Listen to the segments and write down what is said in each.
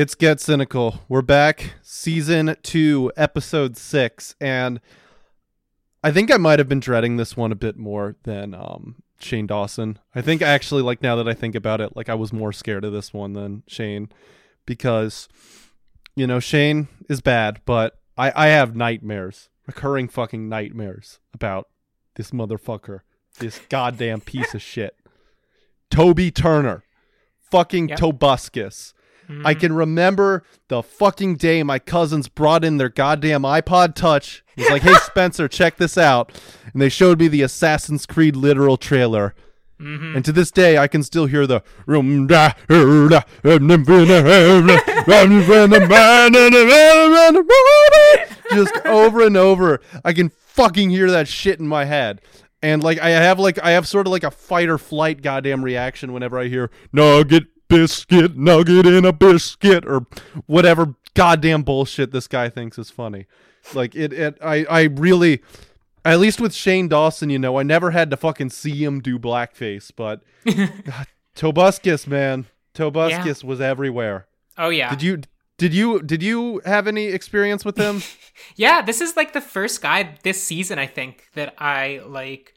It's Get Cynical. We're back, season two, episode six, and I think I might have been dreading this one a bit more than um, Shane Dawson. I think actually, like now that I think about it, like I was more scared of this one than Shane because you know Shane is bad, but I I have nightmares, recurring fucking nightmares about this motherfucker, this goddamn piece of shit, Toby Turner, fucking Yep. Tobuscus. I can remember the fucking day my cousins brought in their goddamn iPod Touch. He's like, "Hey Spencer, check this out," and they showed me the Assassin's Creed literal trailer. And to this day, I can still hear the just over and over. I can fucking hear that shit in my head. And like I have like I have sort of like a fight or flight goddamn reaction whenever I hear nugget biscuit nugget in a biscuit or whatever goddamn bullshit this guy thinks is funny. Like it it I I really at least with Shane Dawson, you know, I never had to fucking see him do blackface, but God, Tobuscus, man. Tobuscus was everywhere. Oh yeah. Did you did you did you have any experience with him? Yeah, this is like the first guy this season I think that I like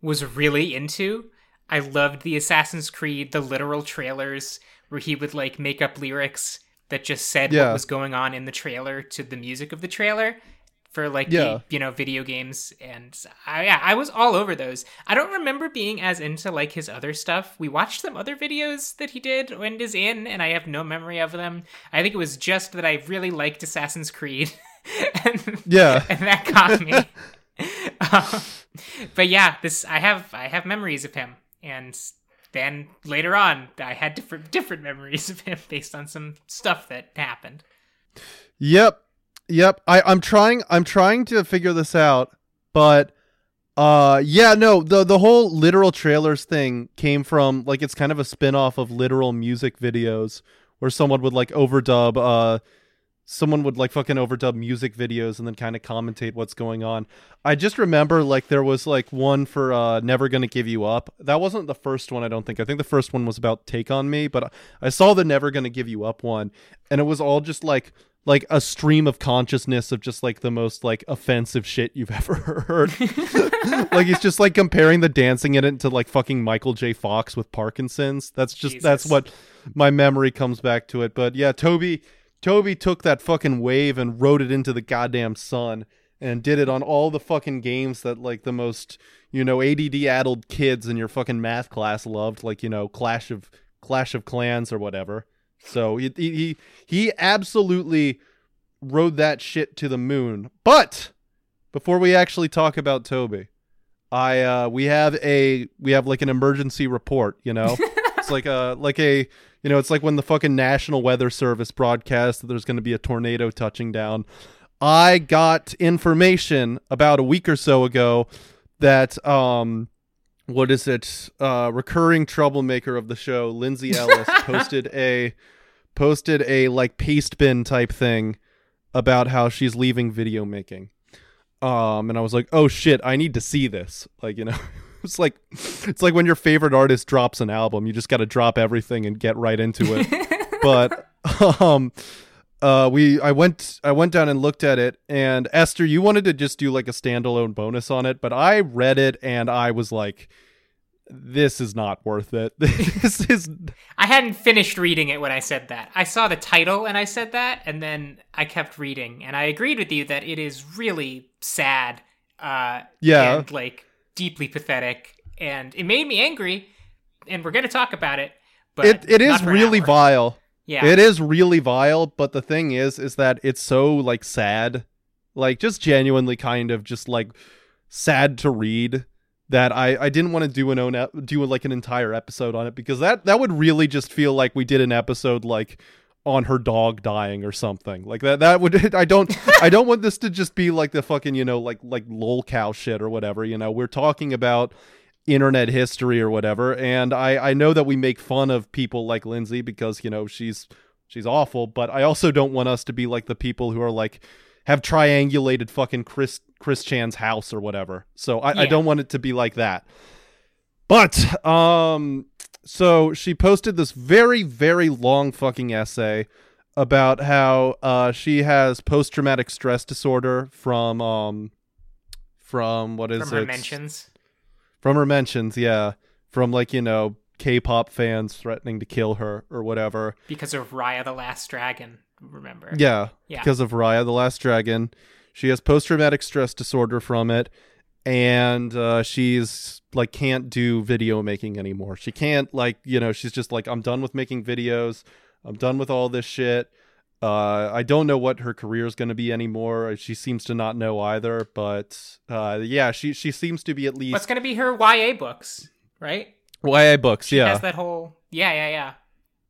was really into. I loved the Assassin's Creed, the literal trailers where he would like make up lyrics that just said Yeah. what was going on in the trailer to the music of the trailer for like Yeah. the, you know video games and I yeah, I was all over those. I don't remember being as into like his other stuff. We watched some other videos that he did and is in and I have no memory of them. I think it was just that I really liked Assassin's Creed. and, Yeah. and that got me. Um, but yeah, this I have I have memories of him, and then later on I had different different memories of him based on some stuff that happened. Yep. Yep. I, I'm trying I'm trying to figure this out, but uh yeah, no, the the whole literal trailers thing came from like it's kind of a spin-off of literal music videos where someone would like overdub uh someone would like fucking overdub music videos and then kind of commentate what's going on. I just remember like there was like one for uh Never Gonna Give You Up. That wasn't the first one, I don't think. I think the first one was about Take on Me, but I saw the Never Gonna Give You Up one and it was all just like like a stream of consciousness of just like the most like offensive shit you've ever heard. like he's just like comparing the dancing in it to like fucking Michael J. Fox with Parkinson's. That's just that's what my memory comes back to it. But yeah, Toby Toby took that fucking wave and wrote it into the goddamn sun and did it on all the fucking games that like the most, you know, ADD addled kids in your fucking math class loved, like, you know, Clash of Clash of Clans or whatever. So he he he, he absolutely rode that shit to the moon. But before we actually talk about Toby, I uh we have a we have like an emergency report, you know? it's like a like a you know, it's like when the fucking National Weather Service broadcasts that there's going to be a tornado touching down. I got information about a week or so ago that um what is it? Uh recurring troublemaker of the show, Lindsay Ellis posted a posted a like paste bin type thing about how she's leaving video making. Um and I was like, "Oh shit, I need to see this." Like, you know, it's like it's like when your favorite artist drops an album, you just got to drop everything and get right into it. but um uh we I went I went down and looked at it and Esther, you wanted to just do like a standalone bonus on it, but I read it and I was like this is not worth it. this is I hadn't finished reading it when I said that. I saw the title and I said that, and then I kept reading, and I agreed with you that it is really sad, uh, Yeah. and like deeply pathetic, and it made me angry. And we're gonna talk about it, but it it is not for an really vile. Yeah, It is really vile, but the thing is is that it's so like sad. Like just genuinely kind of just like sad to read that I I didn't want to do an own ep- do like an entire episode on it because that that would really just feel like we did an episode like on her dog dying or something. Like that that would i don't i don't want this to just be like the fucking you know like like lol cow shit or whatever you know? We're talking about internet history or whatever and i i know that we make fun of people like lindsay because you know she's she's awful but i also don't want us to be like the people who are like have triangulated fucking chris chris chan's house or whatever. So i, I don't want it to be like that. But um so she posted this very very long fucking essay about how uh, she has post traumatic stress disorder from um from what is From her it? mentions. From her mentions, yeah. From like, you know, K-pop fans threatening to kill her or whatever. Because of Raya the Last Dragon, remember? Yeah, Yeah. because of Raya the Last Dragon. She has post traumatic stress disorder from it, and uh, she's like can't do video making anymore. She can't like you know she's just like I'm done with making videos. I'm done with all this shit. Uh, I don't know what her career is going to be anymore. She seems to not know either. But uh, yeah, she she seems to be at least What's going to be her YA books, right? YA books. She yeah, has that whole yeah, yeah, yeah.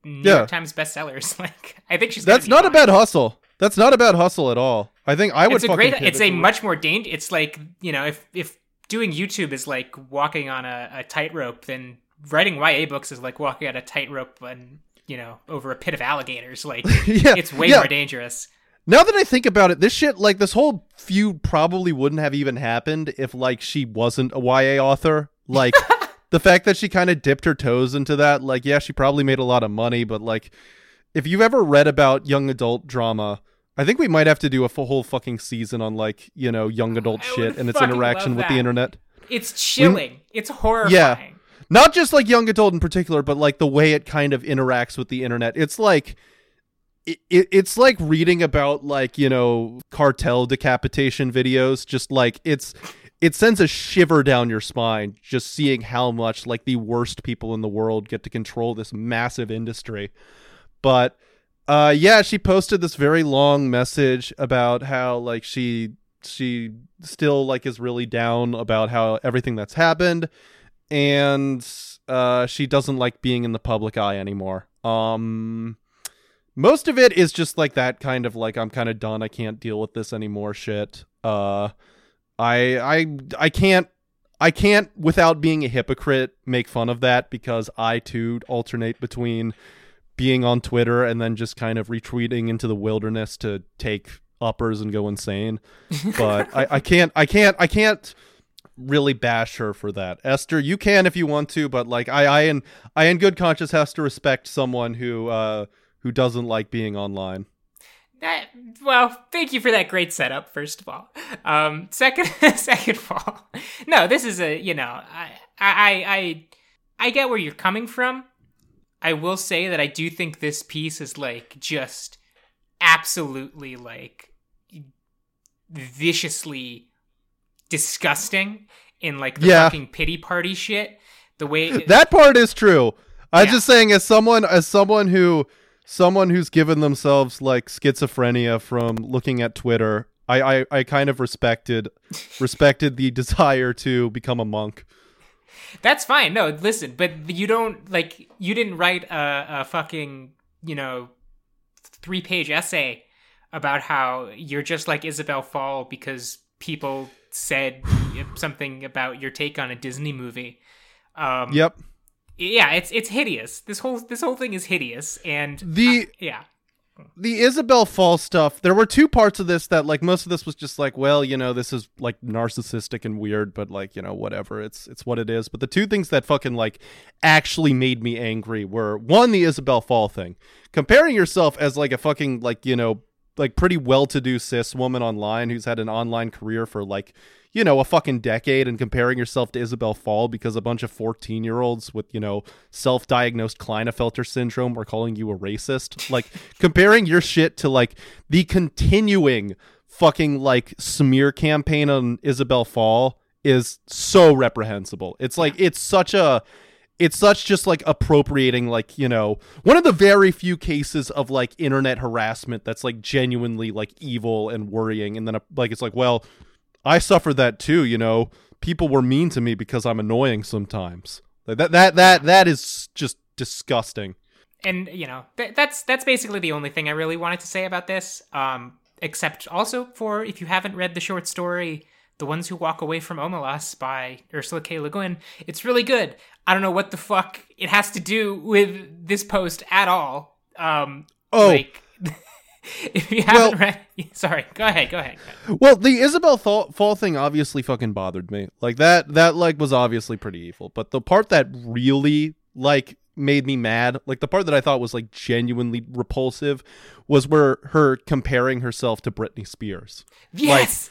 New Yeah. York Times bestsellers. Like I think she's. that's be not a bad hustle. That's not a bad hustle at all. I think I would. It's a great. It's a much more dangerous. It's like you know, if if doing YouTube is like walking on a, a tightrope, then writing YA books is like walking on a tightrope and you know over a pit of alligators. Like yeah, it's way yeah. more dangerous. Now that I think about it, this shit, like this whole feud, probably wouldn't have even happened if, like, she wasn't a YA author. Like, the fact that she kind of dipped her toes into that, like, yeah, she probably made a lot of money, but like, if you've ever read about young adult drama, I think we might have to do a full whole fucking season on like, you know, young adult I shit and its interaction with the internet. It's chilling. it's horrifying. Yeah, Not just like young adult in particular, but like the way it kind of interacts with the internet. It's like it, it, it's like reading about like you know cartel decapitation videos just like it's it sends a shiver down your spine just seeing how much like the worst people in the world get to control this massive industry but uh yeah she posted this very long message about how like she she still like is really down about how everything that's happened and uh she doesn't like being in the public eye anymore um most of it is just like that kind of like I'm kind of done. I can't deal with this anymore. Shit. Uh, I I I can't I can't without being a hypocrite make fun of that because I too alternate between being on Twitter and then just kind of retweeting into the wilderness to take uppers and go insane. But I, I can't I can't I can't really bash her for that. Esther, you can if you want to, but like I I in I in good conscience has to respect someone who uh who doesn't like being online. That, well, thank you for that great setup. First of all, um, second, second of all, no, this is a you know, I, I, I, I get where you're coming from. I will say that I do think this piece is like just absolutely like viciously disgusting in like the Yeah. fucking pity party shit. The way That part is true. I'm Yeah. just saying as someone as someone who someone who's given themselves like schizophrenia from looking at Twitter, I I, I kind of respected respected the desire to become a monk. That's fine. No, listen, but you don't like you didn't write a, a fucking you know three page essay about how you're just like Isabel Fall because people said something about your take on a Disney movie. Um, Yep. Yeah, it's it's hideous. This whole this whole thing is hideous, and The yeah, the Isabel Fall stuff, there were two parts of this that like most of this was just like, well, you know, this is like narcissistic and weird, but like, you know, whatever. It's it's what it is. But the two things that fucking like actually made me angry were one, the Isabel Fall thing. Comparing yourself as like a fucking like, you know, like pretty well-to-do cis woman online who's had an online career for like you know a fucking decade and comparing yourself to Isabel Fall because a bunch of 14-year-olds with you know self-diagnosed Klinefelter syndrome are calling you a racist. Like comparing your shit to like the continuing fucking like smear campaign on Isabel Fall is so reprehensible. It's like it's such a it's such just like appropriating like you know one of the very few cases of like internet harassment that's like genuinely like evil and worrying and then uh, like it's like well i suffered that too you know? People were mean to me because i'm annoying sometimes. Like that that that that is just disgusting. And you know th- that's that's basically the only thing I really wanted to say about this. Um, except also for if you haven't read the short story, "The Ones Who Walk Away from Omelas" by Ursula K. Le Guin, it's really good. I don't know what the fuck it has to do with this post at all. Um, Oh. like, if you haven't read, sorry, go ahead, go ahead. go ahead. well the isabel fall, fall thing obviously fucking bothered me like that that like was obviously pretty evil but the part that really like made me mad. Like the part that I thought was like genuinely repulsive was where her comparing herself to Britney Spears. Yes.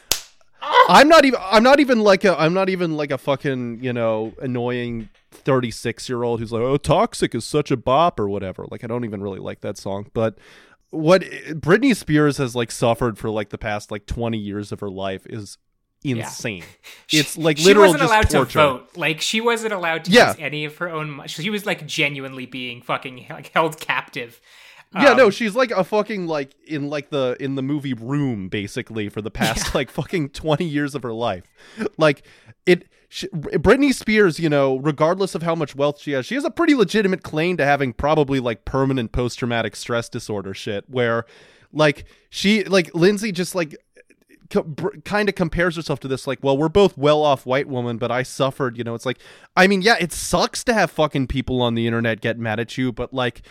I'm not even I'm not even like a I'm not even like a fucking, you know, annoying 36 year old who's like, "Oh, toxic is such a bop" or whatever. Like I don't even really like that song, but what Britney Spears has like suffered for like the past like 20 years of her life is insane. It's like she wasn't just allowed torture. to vote. Like she wasn't allowed to Yeah. use any of her own. She was like genuinely being fucking like held captive. Yeah, Um, no, she's like a fucking like in like the in the movie Room basically for the past like fucking 20 years of her life. Like it sh Britney Spears, you know, regardless of how much wealth she has, she has a pretty legitimate claim to having probably like permanent post traumatic stress disorder shit where like she like Lindsay just like co- br- kind of compares herself to this like well we're both well off white woman but i suffered you know it's like i mean yeah it sucks to have fucking people on the internet get mad at you but like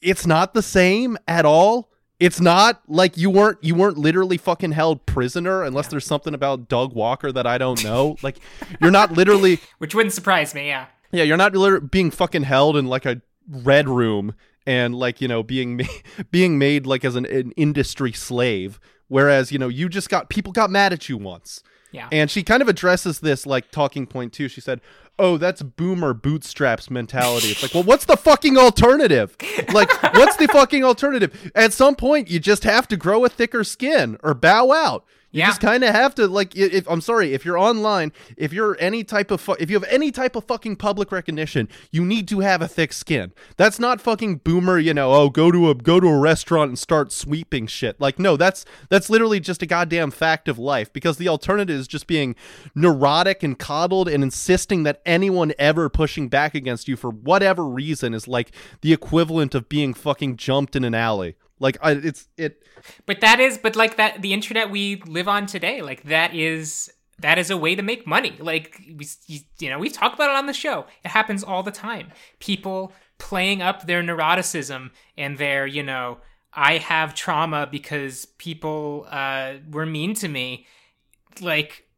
it's not the same at all it's not like you weren't you weren't literally fucking held prisoner unless there's something about doug walker that i don't know like you're not literally which wouldn't surprise me. Yeah. yeah, you're not being fucking held in like a red room and like you know being ma- being made like as an, an industry slave. Whereas you know you just got people got mad at you once, Yeah. and she kind of addresses this like talking point too. She said, "Oh, that's boomer bootstraps mentality." It's like, well, what's the fucking alternative? Like, what's the fucking alternative? At some point, you just have to grow a thicker skin or bow out. You Yeah. just kind of have to like. If I'm sorry, if you're online, if you're any type of, fu- if you have any type of fucking public recognition, you need to have a thick skin. That's not fucking boomer. You know, oh, go to a go to a restaurant and start sweeping shit. Like, no, that's that's literally just a goddamn fact of life. Because the alternative is just being neurotic and coddled and insisting that anyone ever pushing back against you for whatever reason is like the equivalent of being fucking jumped in an alley. Like, I, it's it. But that is, but like that, the internet we live on today, like that is that is a way to make money. Like we, you, know, we've talked about it on the show. It happens all the time. People playing up their neuroticism and their, you know, I have trauma because people uh, were mean to me. Like,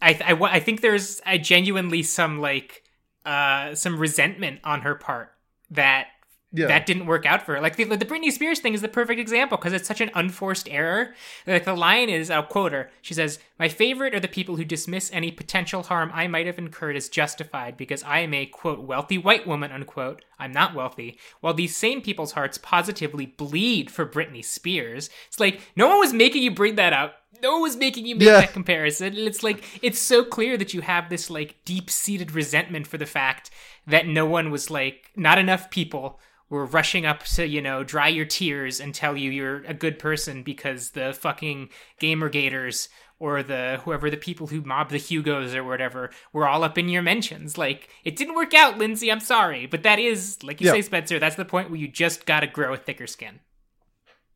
I, I, I think there's I genuinely some like uh, some resentment on her part that Yeah. that didn't work out for her. Like the, the Britney Spears thing is the perfect example because it's such an unforced error. Like the line is, I'll quote her. She says, "My favorite are the people who dismiss any potential harm I might have incurred as justified because I am a quote wealthy white woman unquote. I'm not wealthy. While these same people's hearts positively bleed for Britney Spears, it's like no one was making you bring that up." No one was making you make Yeah. that comparison. And it's like it's so clear that you have this like deep seated resentment for the fact that no one was like not enough people were rushing up to, you know, dry your tears and tell you you're a good person because the fucking gamer gators or the whoever the people who mob the Hugos or whatever were all up in your mentions. Like it didn't work out, Lindsay. I'm sorry, but that is like you Yeah. say, Spencer. That's the point where you just got to grow a thicker skin.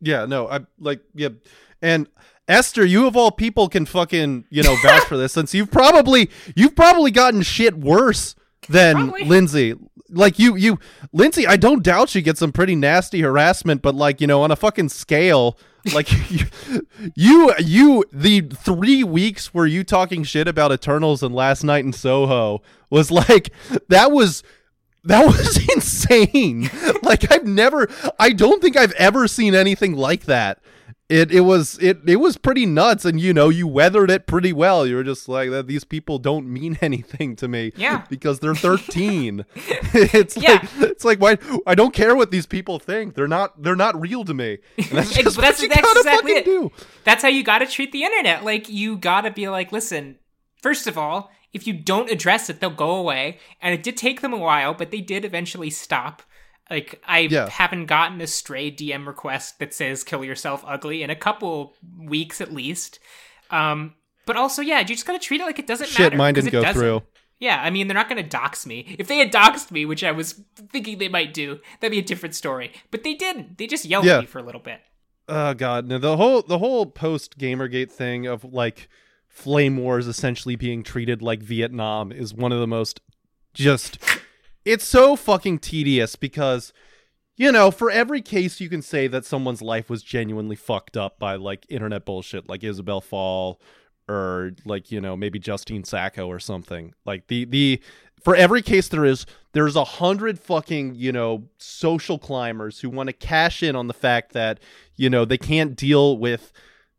Yeah, no, I like yeah, and Esther, you of all people can fucking you know vouch for this since you've probably you've probably gotten shit worse than Probably. Lindsay. Like you, you Lindsay, I don't doubt she gets some pretty nasty harassment, but like you know on a fucking scale. Like you, you, you, the three weeks where you talking shit about Eternals and last night in Soho was like that was that was insane. like I've never I don't think I've ever seen anything like that. It it was it it was pretty nuts and you know you weathered it pretty well. You were just like that these people don't mean anything to me Yeah. because they're 13. it's Yeah. like it's like why I don't care what these people think. They're not they're not real to me. And that's just that's- what you that's exactly it. do. That's how you got to treat the internet. Like you got to be like, listen, first of all, if you don't address it, they'll go away. And it did take them a while, but they did eventually stop. Like I Yeah. haven't gotten a stray DM request that says "kill yourself ugly" in a couple weeks at least. Um, but also, yeah, you just gotta treat it like it doesn't Shit, matter. mine 'cause didn't go doesn't. through. Yeah, I mean, they're not going to dox me. If they had doxed me, which I was thinking they might do, that'd be a different story. But they didn't. They just yelled Yeah. at me for a little bit. Oh god, no the whole the whole post Gamergate thing of like flame wars essentially being treated like Vietnam is one of the most just it's so fucking tedious because you know, for every case you can say that someone's life was genuinely fucked up by like internet bullshit like Isabel Fall or like, you know, maybe Justine Sacco or something. Like the the for every case there is, there's a hundred fucking, you know, social climbers who want to cash in on the fact that, you know, they can't deal with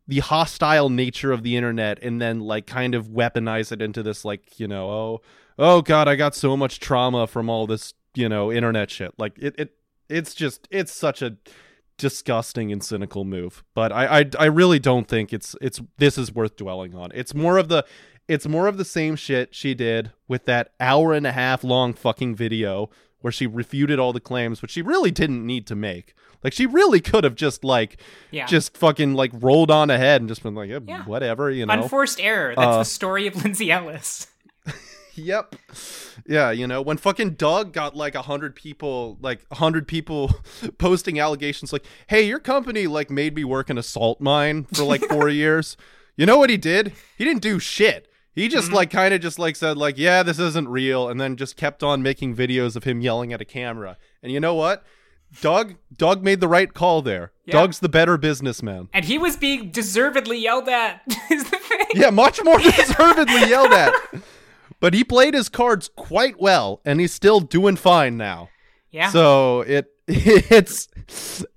the hostile nature of the internet and then like kind of weaponize it into this like, you know, oh, oh god, I got so much trauma from all this, you know, internet shit. Like it it it's just it's such a disgusting and cynical move. But I, I I really don't think it's it's this is worth dwelling on. It's more of the it's more of the same shit she did with that hour and a half long fucking video where she refuted all the claims, which she really didn't need to make. Like she really could have just like Yeah. just fucking like rolled on ahead and just been like, yeah, Yeah. whatever, you know. Unforced error. That's Uh, the story of Lindsay Ellis. Yep. Yeah, you know, when fucking Doug got like a hundred people, like a hundred people posting allegations like, hey, your company like made me work in a salt mine for like four years. You know what he did? He didn't do shit. He just mm-hmm. like kind of just like said like, yeah, this isn't real, and then just kept on making videos of him yelling at a camera. And you know what? Doug, Doug made the right call there. Yeah. Doug's the better businessman. And he was being deservedly yelled at, is the thing. Yeah, much more deservedly yelled at. But he played his cards quite well, and he's still doing fine now. Yeah. So it it's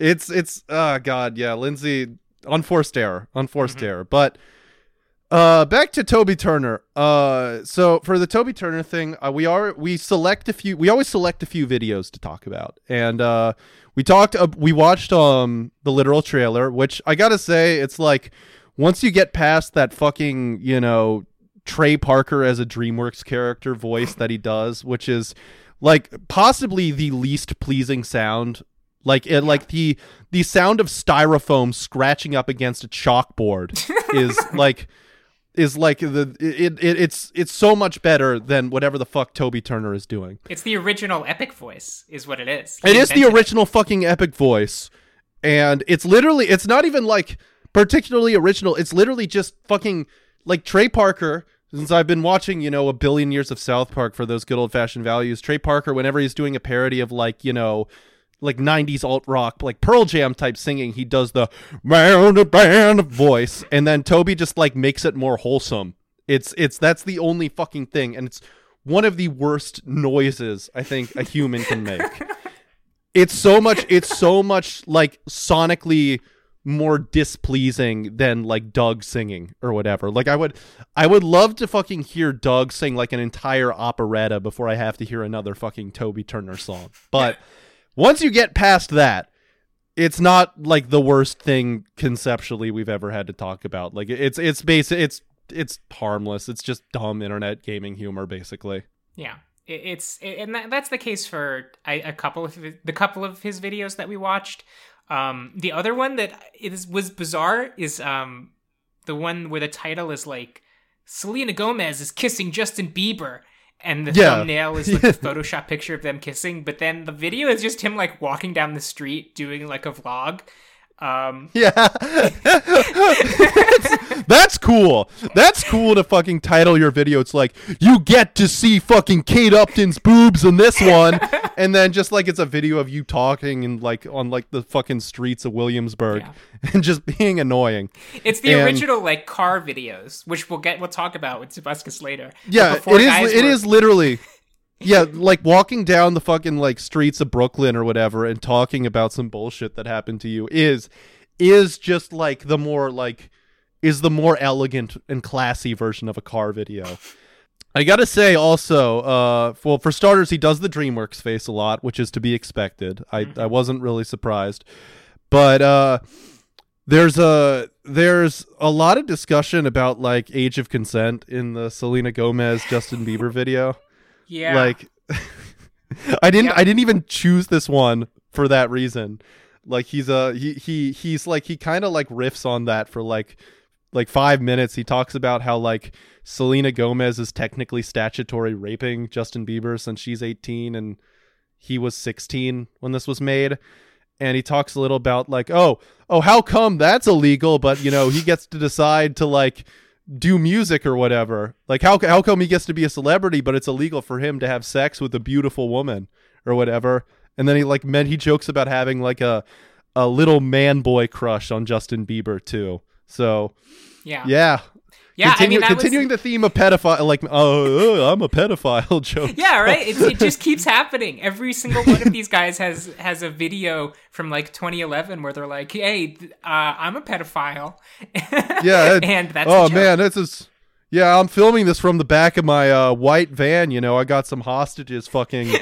it's it's uh god yeah Lindsay unforced error unforced Mm-hmm. error but uh back to Toby Turner uh so for the Toby Turner thing uh, we are we select a few we always select a few videos to talk about and uh we talked uh, we watched um the literal trailer which I got to say it's like once you get past that fucking you know Trey Parker as a DreamWorks character voice that he does, which is like possibly the least pleasing sound. Like it, like the the sound of styrofoam scratching up against a chalkboard is like is like the it, it it's it's so much better than whatever the fuck Toby Turner is doing. It's the original epic voice, is what it is. It He is the original fucking epic voice, and it's literally it's not even like particularly original. It's literally just fucking like Trey Parker. Since I've been watching, you know, a billion years of South Park for those good old fashioned values, Trey Parker, whenever he's doing a parody of like, you know, like 90s alt rock, like Pearl Jam type singing, he does the band band voice, and then Toby just like makes it more wholesome. It's it's that's the only fucking thing, and it's one of the worst noises I think a human can make. it's so much it's so much like sonically more displeasing than like Doug singing or whatever. Like I would I would love to fucking hear Doug sing like an entire operetta before I have to hear another fucking Toby Turner song. But once you get past that, it's not like the worst thing conceptually we've ever had to talk about. Like it's it's basic it's it's harmless. It's just dumb internet gaming humor basically. Yeah, it's and that's the case for a couple of the couple of his videos that we watched. Um, the other one that is was bizarre is um the one where the title is like Selena Gomez is kissing Justin Bieber. And the Yeah. thumbnail is like a Photoshop picture of them kissing, but then the video is just him like walking down the street doing like a vlog. Um, Yeah. that's, that's cool. That's cool to fucking title your video. It's like, you get to see fucking Kate Upton's boobs in this one. And then just like it's a video of you talking and like on like the fucking streets of Williamsburg Yeah. and just being annoying. It's the And- original like car videos, which we'll get we'll talk about with Tobuscus later. Yeah, it it were- is literally yeah, like walking down the fucking like streets of Brooklyn or whatever and talking about some bullshit that happened to you is is just like the more like is the more elegant and classy version of a car video. I gotta say also, uh, well, for starters, he does the DreamWorks face a lot, which is to be expected. I, I wasn't really surprised, but uh, there's a there's a lot of discussion about like age of consent in the Selena Gomez Justin Bieber video. Yeah, Like, I didn't Yeah. I didn't even choose this one for that reason. Like he's a he he he's like he kind of like riffs on that for like like five minutes. He talks about how like Selena Gomez is technically statutory raping Justin Bieber since she's 18 and he was 16 when this was made. And he talks a little about like, oh, oh, how come that's illegal? But you know, he gets to decide to like do music or whatever. Like, how how come he gets to be a celebrity, but it's illegal for him to have sex with a beautiful woman or whatever? And then he like meant he jokes about having like a a little man boy crush on Justin Bieber too. So Yeah. yeah, Yeah, Continue- I mean, that was- continuing the theme of pedophile, like oh, oh, I'm a pedophile joke. Yeah, right. It's, it just keeps happening. Every single one of these guys has has a video from like 2011 where they're like, "Hey, uh, I'm a pedophile." Yeah, it- and that's oh man, this is. Yeah, I'm filming this from the back of my uh, white van. You know, I got some hostages fucking.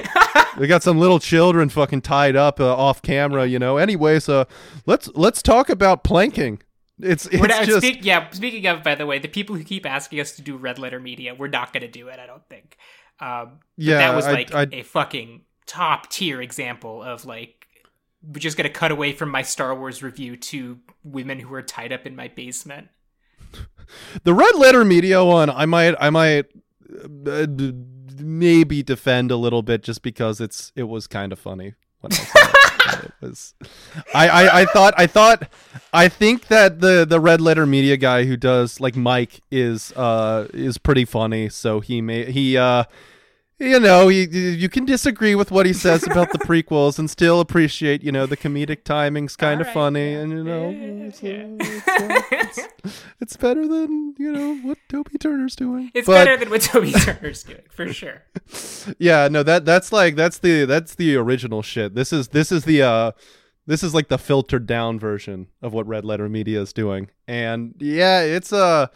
we got some little children fucking tied up uh, off camera. You know. Anyways, uh, let's let's talk about planking. It's it's not, just speak, yeah. Speaking of, by the way, the people who keep asking us to do red letter media, we're not going to do it. I don't think. Um, but Yeah, that was like I- a fucking top tier example of like we're just going to cut away from my Star Wars review to women who are tied up in my basement. the red letter media one. I might I might uh, maybe defend a little bit just because it's it was kind of funny when I it. was I, I I thought I thought I think that the the red letter media guy who does like Mike is uh is pretty funny so he may he uh you know, you, you can disagree with what he says about the prequels and still appreciate, you know, the comedic timing's kind of Alright, funny, yeah. and you know, it's, uh, yeah. uh, it's, it's better than you know what Toby Turner's doing. It's But- better than what Toby Turner's doing for sure. yeah no that that's like that's the that's the original shit this is this is the uh this is like the filtered down version of what red letter media is doing and yeah it's uh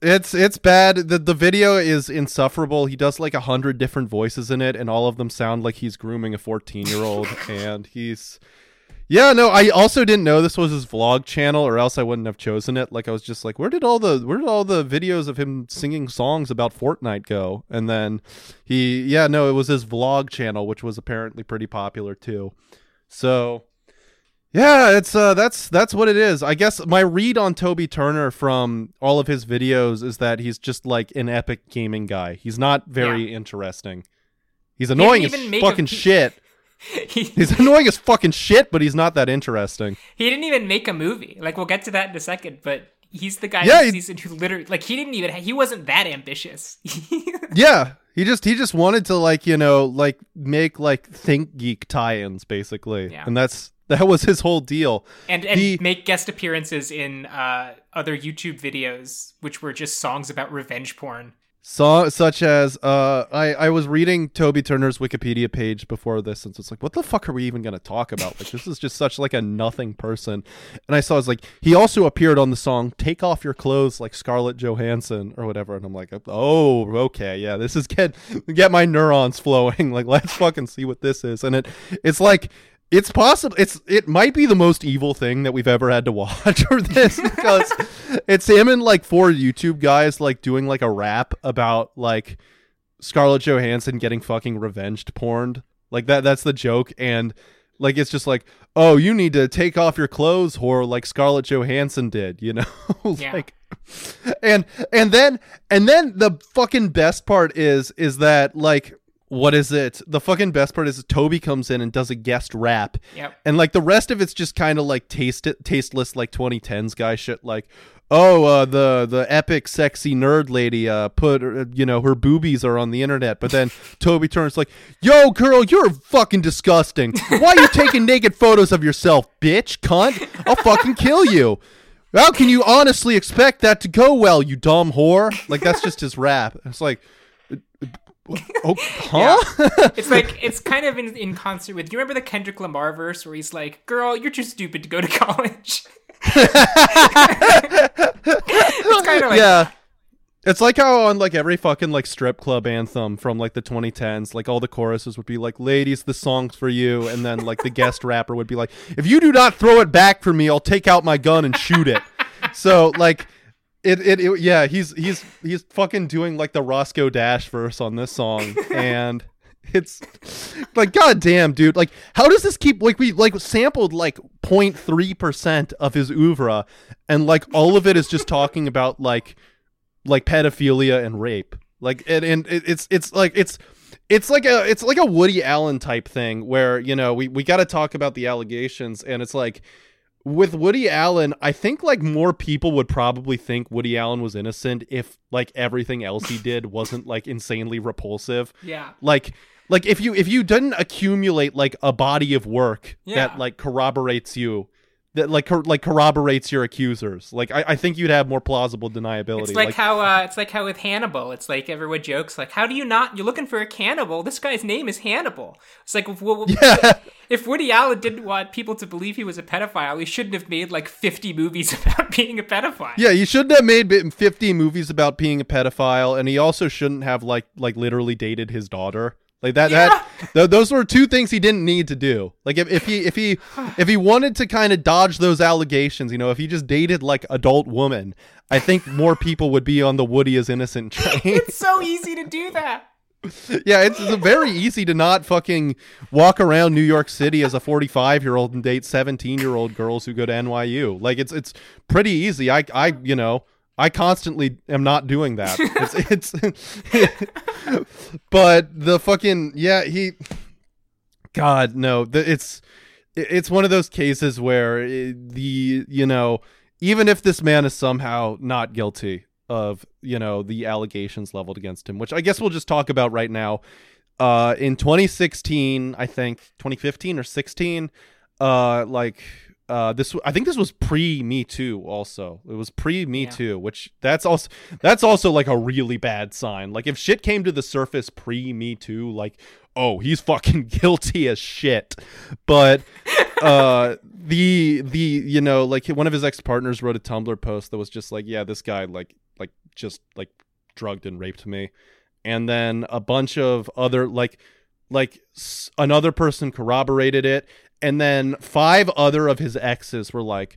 it's it's bad. The the video is insufferable. He does like a hundred different voices in it and all of them sound like he's grooming a 14 year old and he's yeah no i also didn't know this was his vlog channel or else i wouldn't have chosen it. Like i was just like where did all the where did all the videos of him singing songs about fortnite go? And then he yeah no it was his vlog channel which was apparently pretty popular too. So yeah it's uh that's that's what it is. I guess my read on toby turner from all of his videos is that he's just like an epic gaming guy. He's not very interesting. He's annoying as even make a- fucking he- shit. He, he's annoying as fucking shit but he's not that interesting. He didn't even make a movie. Like we'll get to that in a second, but he's the guy Yeah, in he- season who literally like he didn't even he wasn't that ambitious. yeah he just he just wanted to like you know like make like think geek tie-ins basically. Yeah. and that's that was his whole deal and and He- make guest appearances in uh, other YouTube videos, which were just songs about revenge porn. So, such as uh, I I was reading Toby Turner's Wikipedia page before this, and so it's like, what the fuck are we even gonna talk about? Like, this is just such like a nothing person. And I saw it's like he also appeared on the song "Take Off Your Clothes" like Scarlett Johansson or whatever, and I'm like, oh, okay, yeah, this is get get my neurons flowing. Like, let's fucking see what this is. And it it's like it's possible it's it might be the most evil thing that we've ever had to watch or this because it's him and like four YouTube guys like doing like a rap about like Scarlett Johansson getting fucking revenged porned. Like that that's the joke and like it's just like, "Oh, you need to take off your clothes, whore, like Scarlett Johansson did," you know? Yeah. and and then and then the fucking best part is is that like what is it? The fucking best part is Toby comes in and does a guest rap. Yep. and like the rest of it's just kind of like taste tasteless like 2010s guy shit like oh uh the the epic sexy nerd lady uh put uh, you know her boobies are on the internet. But then toby turns like yo girl you're fucking disgusting. Why are you taking naked photos of yourself bitch cunt? I'll fucking kill you. How can you honestly expect that to go well you dumb whore? Like that's just his rap. It's like oh, huh It's like it's kind of in, in concert with. Do you remember the Kendrick Lamar verse where he's like, "Girl, you're too stupid to go to college." it's kind of like yeah. It's like how on like every fucking like strip club anthem from like the 2010s, like all the choruses would be like, "Ladies, the song's for you," and then like the guest rapper would be like, "If you do not throw it back for me, I'll take out my gun and shoot it." so like, it, it it yeah, he's he's he's fucking doing like the Roscoe Dash verse on this song, and it's like goddamn dude like how does this keep like we like sampled like 0.3 percent of his oeuvre and like all of it is just talking about like like pedophilia and rape. Like and, and it, it's it's like it's it's like a it's like a woody allen type thing where you know we we got to talk about the allegations and it's like with Woody Allen, I think like more people would probably think Woody Allen was innocent if like everything else he did wasn't like insanely repulsive yeah. like like if you if you didn't accumulate like a body of work Yeah. that like corroborates you that like cor- like corroborates your accusers. Like I, I think you'd have more plausible deniability. It's like, how uh, it's like how with Hannibal, it's like everyone jokes like, "How do you not? You're looking for a cannibal. This guy's name is Hannibal." It's like, well, yeah. if Woody Allen didn't want people to believe he was a pedophile, he shouldn't have made like 50 movies about being a pedophile. Yeah, he shouldn't have made 50 movies about being a pedophile, and he also shouldn't have like like literally dated his daughter. Like that Yeah. that th- those were two things he didn't need to do. Like if, if he if he if he wanted to kind of dodge those allegations, you know, if he just dated like adult woman, I think more people would be on the Woody is innocent train. It's so easy to do that. yeah, it's, it's very easy to not fucking walk around New York City as a 45 year old and date 17 year old girls who go to NYU. Like it's it's pretty easy. I I you know I constantly am not doing that. It's it's but the fucking yeah he God no the, it's it's one of those cases where eh, the you know even if this man is somehow not guilty of you know the allegations leveled against him which i guess we'll just talk about right now uh in 2016 i think 2015 or 16 uh like uh this i think this was pre me too also. It was pre me Yeah. too which that's also that's also like a really bad sign. Like if shit came to the surface pre me too like oh he's fucking guilty as shit. But uh the the you know like one of his ex-partners wrote a tumblr post that was just like yeah this guy like like just like drugged and raped me. And then a bunch of other like like s- another person corroborated it and then five other of his exes were like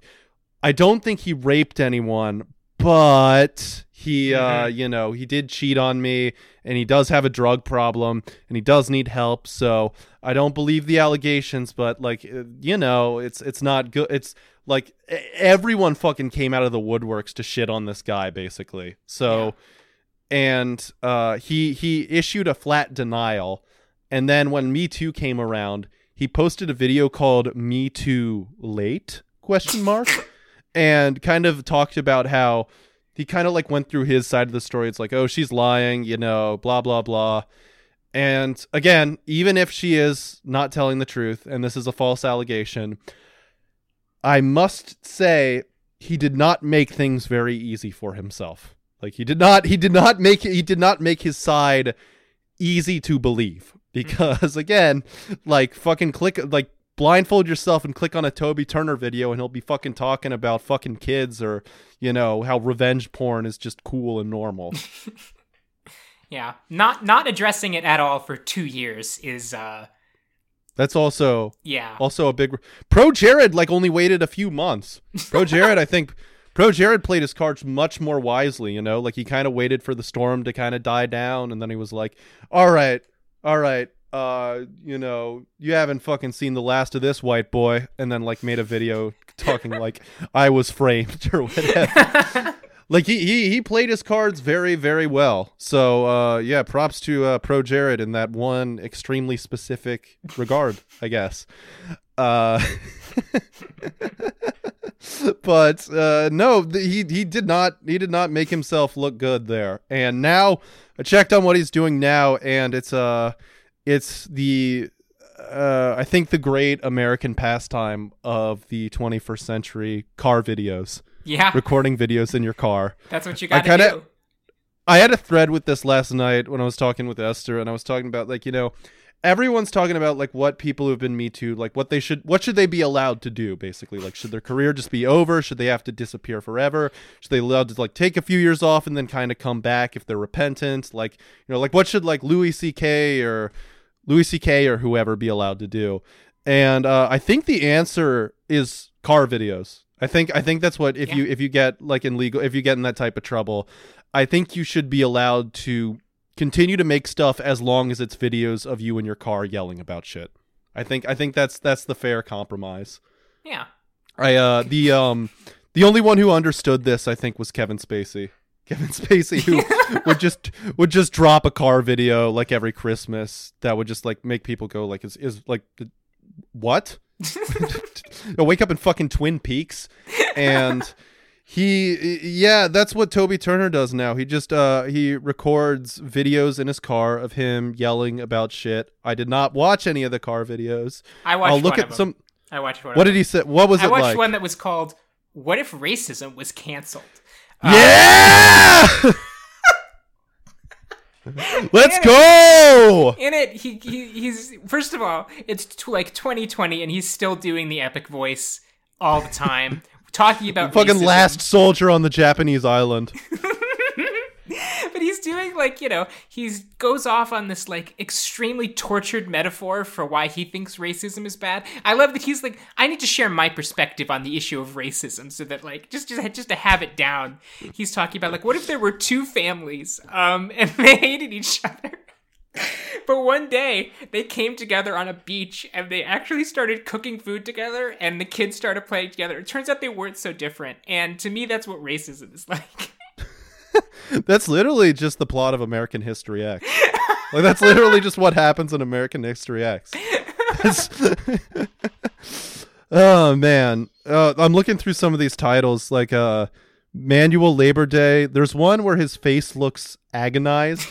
i don't think he raped anyone but he uh Mhm. you know he did cheat on me and he does have a drug problem and he does need help. So i don't believe the allegations but like uh, you know it's it's not good. It's like everyone fucking came out of the woodworks to shit on this guy basically. So and uh he he issued a flat denial. And then when me too came around he posted a video called me too late? question mark? And kind of talked about how he kind of like went through his side of the story. It's like oh she's lying you know blah blah blah. And again even if she is not telling the truth and this is a false allegation i must say he did not make things very easy for himself. Like he did not he did not make he did not make his side easy to believe because again like fucking click like blindfold yourself and click on a Toby Turner video and he'll be fucking talking about fucking kids or you know how revenge porn is just cool and normal. Yeah, not not addressing it at all for two years is uh that's also yeah. also a big pro jared like only waited a few months. Pro jared i think pro jared played his cards much more wisely you know? Like he kind of waited for the storm to kind of die down and then he was like all right all right uh you know you haven't fucking seen the last of this white boy and then like made a video talking like i was framed or whatever. Like he, he he played his cards very very well. So uh yeah props to uh pro jared in that one extremely specific regard i guess. Uh but uh no he he did not he did not make himself look good there and now i checked on what he's doing now and it's uh it's the uh i think the great american pastime of the 21st century car videos yeah recording videos in your car. that's what you got to do. I had a thread with this last night when I was talking with Esther, and I was talking about like you know, everyone's talking about like what people who've been Me Too, like what they should, what should they be allowed to do, basically, like should their career just be over? Should they have to disappear forever? Should they allowed to like take a few years off and then kind of come back if they're repentant? Like you know, like what should like Louis C.K. or Louis C.K. or whoever be allowed to do? And uh, I think the answer is car videos. I think I think that's what if Yeah. you if you get like in legal if you get in that type of trouble, I think you should be allowed to continue to make stuff as long as it's videos of you in your car yelling about shit. I think I think that's that's the fair compromise. Yeah. I uh the um the only one who understood this I think was Kevin Spacey. Kevin Spacey who would just would just drop a car video like every Christmas that would just like make people go like is is like what? Wake up in fucking Twin Peaks and he yeah that's what toby turner does now he just uh he records videos in his car of him yelling about shit i did not watch any of the car videos I watched i'll look one at of them. some I watched one. What did he say? What was. I it watched like? one that was called "What if racism was canceled?" yeah. Let's Yeah. go. In it, he, he he's first of all, it's t- like 2020, and he's still doing the epic voice all the time, talking about Fucking racism. last soldier on the Japanese island. but he's doing like you know he goes off on this like extremely tortured metaphor for why he thinks racism is bad i love that he's like i need to share my perspective on the issue of racism so that like just just, just to have it down he's talking about like what if there were two families um and they hated each other but one day they came together on a beach and they actually started cooking food together and the kids started playing together it turns out they weren't so different and to me that's what racism is like That's literally just the plot of American History X. like that's literally just what happens in American History X. Oh man, uh, I'm looking through some of these titles, like uh, Manual Labor Day. There's one where his face looks agonized,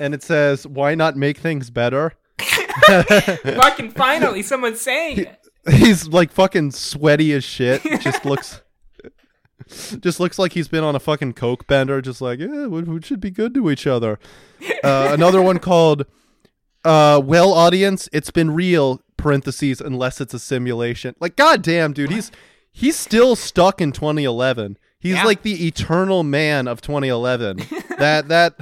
and it says, "Why not make things better?" fucking finally someone's saying it He's like fucking sweaty as shit. Just looks. Just looks like he's been on a fucking coke bender, just like, yeah, we, we should be good to each other. Uh, another one called uh, "Well, audience, it's been real." Parentheses, unless it's a simulation. Like, goddamn, dude, he's he's still stuck in 2011. He's Yeah. like the eternal man of 2011. that that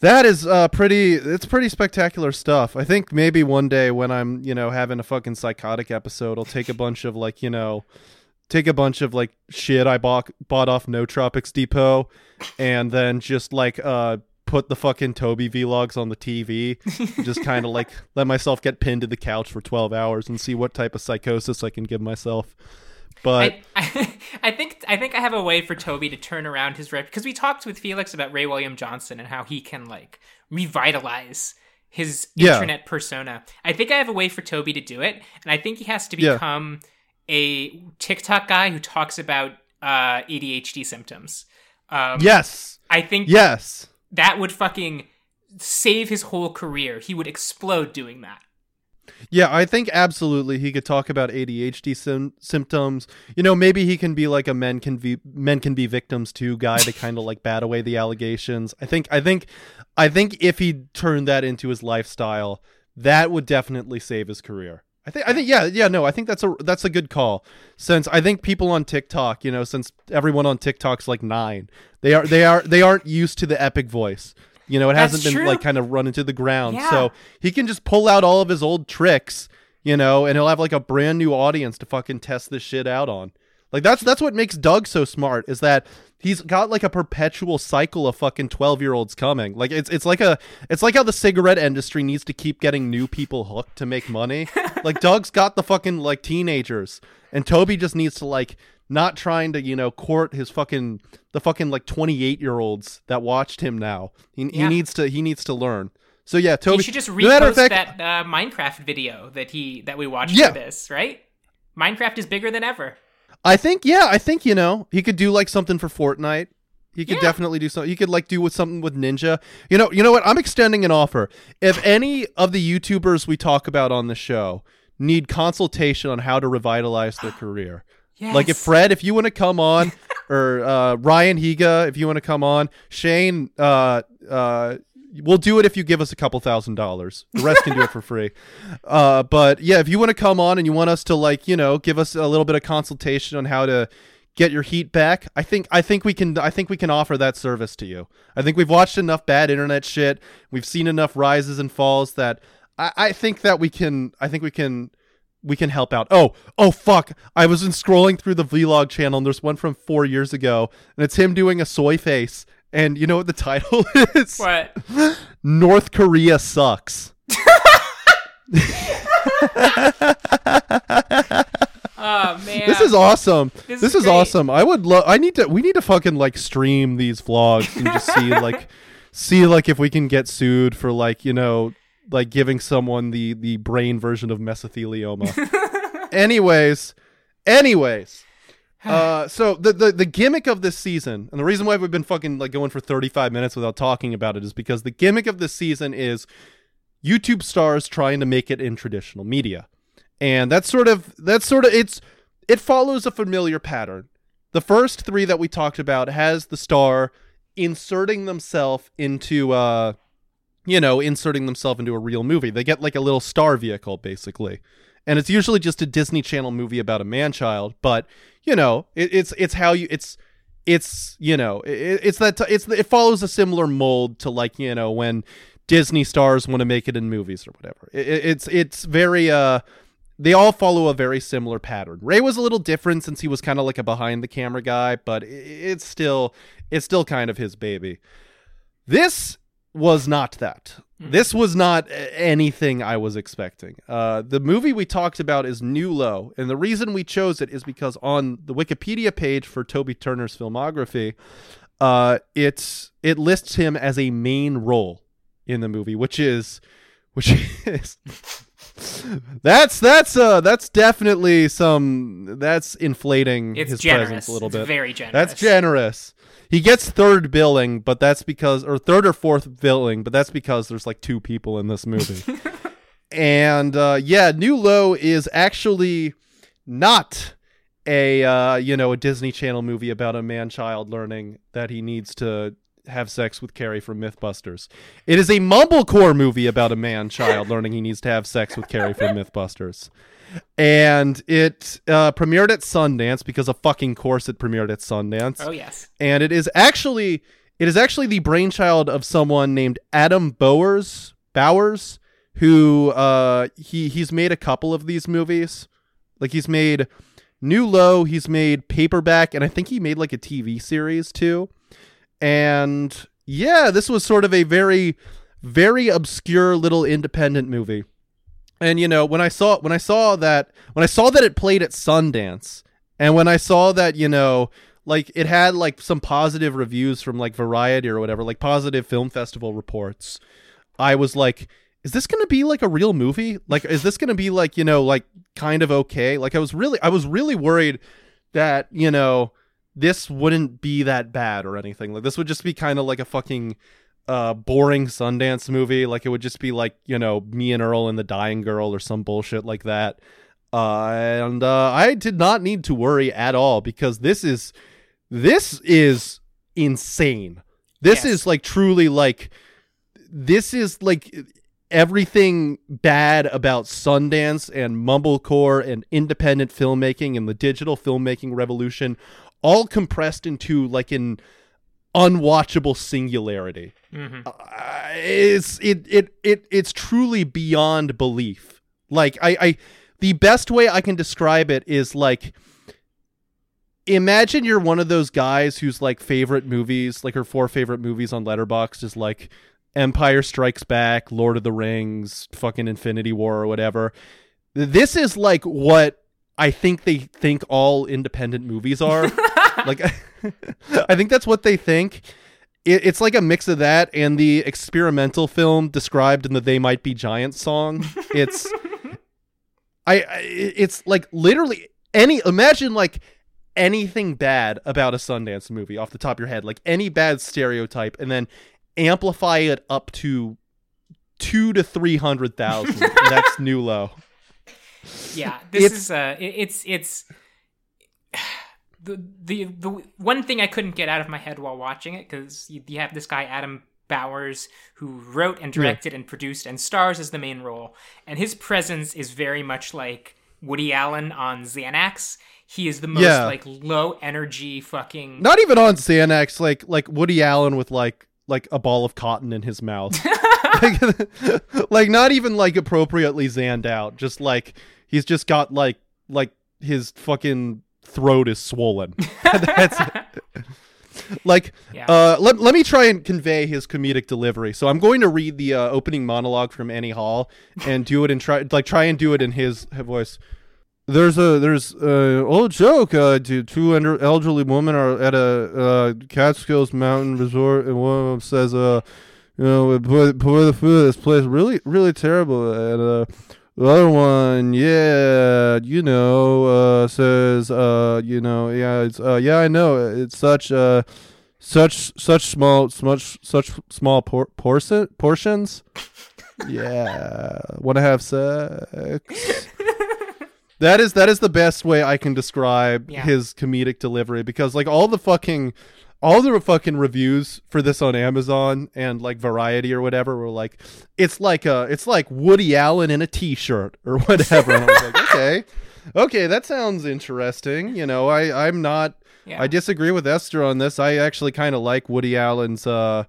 that is uh pretty. It's pretty spectacular stuff. I think maybe one day when I'm you know having a fucking psychotic episode, I'll take a bunch of like you know take a bunch of like shit I bought bought off Nootropics Depot, and then just like uh put the fucking Toby vlogs on the TV, just kind of like let myself get pinned to the couch for twelve hours and see what type of psychosis I can give myself. But I, I, I think I think I have a way for Toby to turn around his rep because we talked with Felix about Ray William Johnson and how he can like revitalize his Yeah. internet persona. I think I have a way for Toby to do it, and I think he has to Yeah. become a TikTok guy who talks about uh, ADHD symptoms. Um, yes, I think yes. that would fucking save his whole career. He would explode doing that. Yeah, I think absolutely he could talk about ADHD sim- symptoms. You know, maybe he can be like a men can be men can be victims too guy to kind of like bat away the allegations. I think I think I think if he turned that into his lifestyle, that would definitely save his career. I think I think yeah, yeah, no, I think that's a that's a good call. Since I think people on TikTok, you know, since everyone on TikTok's like 9, they are they are they aren't used to the epic voice. You know, it That's hasn't been true. like kind of run into the ground. Yeah. So he can just pull out all of his old tricks, you know, and he'll have like a brand new audience to fucking test this shit out on. Like that's that's what makes Doug so smart is that he's got like a perpetual cycle of fucking 12-year-olds coming. Like it's it's like a it's like how the cigarette industry needs to keep getting new people hooked to make money. like Doug's got the fucking like teenagers and Toby just needs to like not trying to, you know, court his fucking the fucking like 28-year-olds that watched him now. He, he needs to he needs to learn. So yeah, Toby He should just no repost fact- that uh, Minecraft video that he that we watched Yeah. for this, right? Minecraft is bigger than ever. I think yeah, I think you know he could do like something for Fortnite. He could Yeah. definitely do something. He could like do with something with Ninja. You know, you know what? I'm extending an offer. If any of the YouTubers we talk about on the show need consultation on how to revitalize their career, Yes. like if Fred, if you want to come on, or uh, Ryan Higa, if you want to come on, Shane, uh, uh, we'll do it if you give us a couple thousand dollars. The rest can do it for free. Uh, but yeah, if you want to come on and you want us to like, you know, give us a little bit of consultation on how to get your heat back, I think I think we can I think we can offer that service to you. I think we've watched enough bad internet shit. We've seen enough rises and falls that I, I think that we can I think we can we can help out. Oh, oh fuck. I was in scrolling through the vlog channel and there's one from 4 years ago and it's him doing a soy face and you know what the title is? what? North Korea sucks. Oh man. This is awesome. This This, is is, awesome. I would love I need to we need to fucking like stream these vlogs and just see like see like if we can get sued for like, you know, like giving someone the the brain version of mesothelioma. anyways, anyways. Uh, so the, the the gimmick of this season, and the reason why we've been fucking like going for 35 minutes without talking about it is because the gimmick of this season is YouTube stars trying to make it in traditional media. and that's sort of that's sort of it's it follows a familiar pattern. The first three that we talked about has the star inserting themselves into uh you know inserting themselves into a real movie. They get like a little star vehicle basically, and it's usually just a Disney Channel movie about a man child. But you know it, it's it's how you it's it's you know it, it's that it's it follows a similar mold to like you know when Disney stars want to make it in movies or whatever. It, it's it's very uh they all follow a very similar pattern. Ray was a little different since he was kind of like a behind the camera guy, but it's still it's still kind of his baby. This was not that. Mm-hmm. This was not anything I was expecting. Uh, the movie we talked about is New Low, and the reason we chose it is because on the Wikipedia page for Toby Turner's filmography, uh, it's it lists him as a main role in the movie, which is which is that's that's uh that's definitely some that's inflating it's his generous. presence a little it's bit. Very generous. That's generous. He gets third billing, but that's because or third or fourth billing, but that's because there's like two people in this movie. and uh yeah, New Low is actually not a uh you know a Disney Channel movie about a man child learning that he needs to have sex with Carrie from Mythbusters. It is a mumblecore movie about a man child learning he needs to have sex with Carrie from Mythbusters. And it uh, premiered at Sundance because of fucking course it premiered at Sundance. Oh yes. And it is actually it is actually the brainchild of someone named Adam Bowers Bowers who uh he he's made a couple of these movies. Like he's made New Low, he's made Paperback, and I think he made like a TV series too. And yeah, this was sort of a very, very obscure little independent movie. And you know, when I saw when I saw that when I saw that it played at Sundance, and when I saw that you know, like it had like some positive reviews from like Variety or whatever, like positive film festival reports, I was like, is this to be like a real movie? Like, is this to be like you know, like kind of okay? Like, I was really I was really worried that you know this wouldn't be that bad or anything. Like this would just be kind of like a fucking uh boring Sundance movie. Like it would just be like, you know, me and Earl and the dying girl or some bullshit like that. Uh and uh I did not need to worry at all because this is this is insane. This Yes. is like truly like this is like everything bad about Sundance and mumblecore and independent filmmaking and the digital filmmaking revolution all compressed into like an unwatchable singularity. hmm Uh, it's it it it it's truly beyond belief. Like I I the best way I can describe it is like imagine you're one of those guys whose like favorite movies, like her four favorite movies on Letterboxd is like Empire Strikes Back, Lord of the Rings, fucking Infinity War or whatever. This is like what I think they think all independent movies are. like I think that's what they think. It, it's like a mix of that and the experimental film described in the "They Might Be Giants" song. It's I, I it's like literally any imagine like anything bad about a Sundance movie off the top of your head, like any bad stereotype, and then amplify it up to two to three hundred thousand. that's new low. Yeah, this It's- is uh, it- it's it's the the the one thing I couldn't get out of my head while watching it because you, you have this guy Adam Bowers who wrote and directed and produced and stars as the main role, and his presence is very much like Woody Allen on Xanax. He is the most Yeah. like low energy fucking. Not even on Xanax, like like Woody Allen with like like a ball of cotton in his mouth. like, like not even like appropriately zanned out. Just like he's just got like like his fucking throat is swollen. That's. Like Yeah. uh let, let me try and convey his comedic delivery. So I'm going to read the uh, opening monologue from Annie Hall and do it and try like try and do it in his voice. There's a there's a old joke. Uh, two elderly women are at a uh, Catskills mountain resort, and one of them says, "Uh, you know, boy, boy the food at this place really really terrible." And uh, the other one, yeah, you know, uh, says, uh, you know, yeah, it's uh, yeah, I know, it's such uh, such such small much such small por- portion portions. yeah, want to have sex. That is that is the best way I can describe Yeah. his comedic delivery because like all the fucking all the fucking reviews for this on Amazon and like Variety or whatever were like it's like a it's like Woody Allen in a t-shirt or whatever and I was like okay okay that sounds interesting you know I I'm not Yeah. I disagree with Esther on this I actually kind of like Woody Allen's uh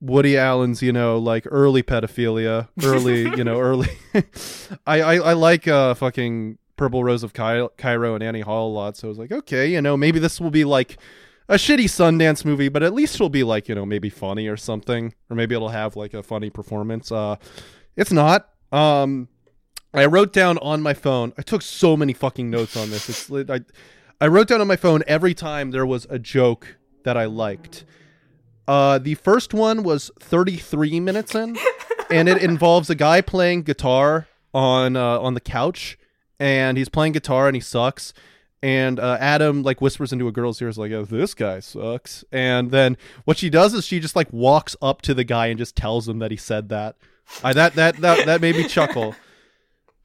Woody Allen's, you know, like early pedophilia, early, you know, early. I, I I like uh fucking Purple Rose of Ky- Cairo and Annie Hall a lot, so I was like, okay, you know, maybe this will be like a shitty Sundance movie, but at least it'll be like, you know, maybe funny or something, or maybe it'll have like a funny performance. Uh, it's not. Um, I wrote down on my phone. I took so many fucking notes on this. It's I, I wrote down on my phone every time there was a joke that I liked. Uh, the first one was 33 minutes in, and it involves a guy playing guitar on uh, on the couch, and he's playing guitar and he sucks. And uh, Adam like whispers into a girl's ears like, "Oh, this guy sucks." And then what she does is she just like walks up to the guy and just tells him that he said that. I that that that that made me chuckle.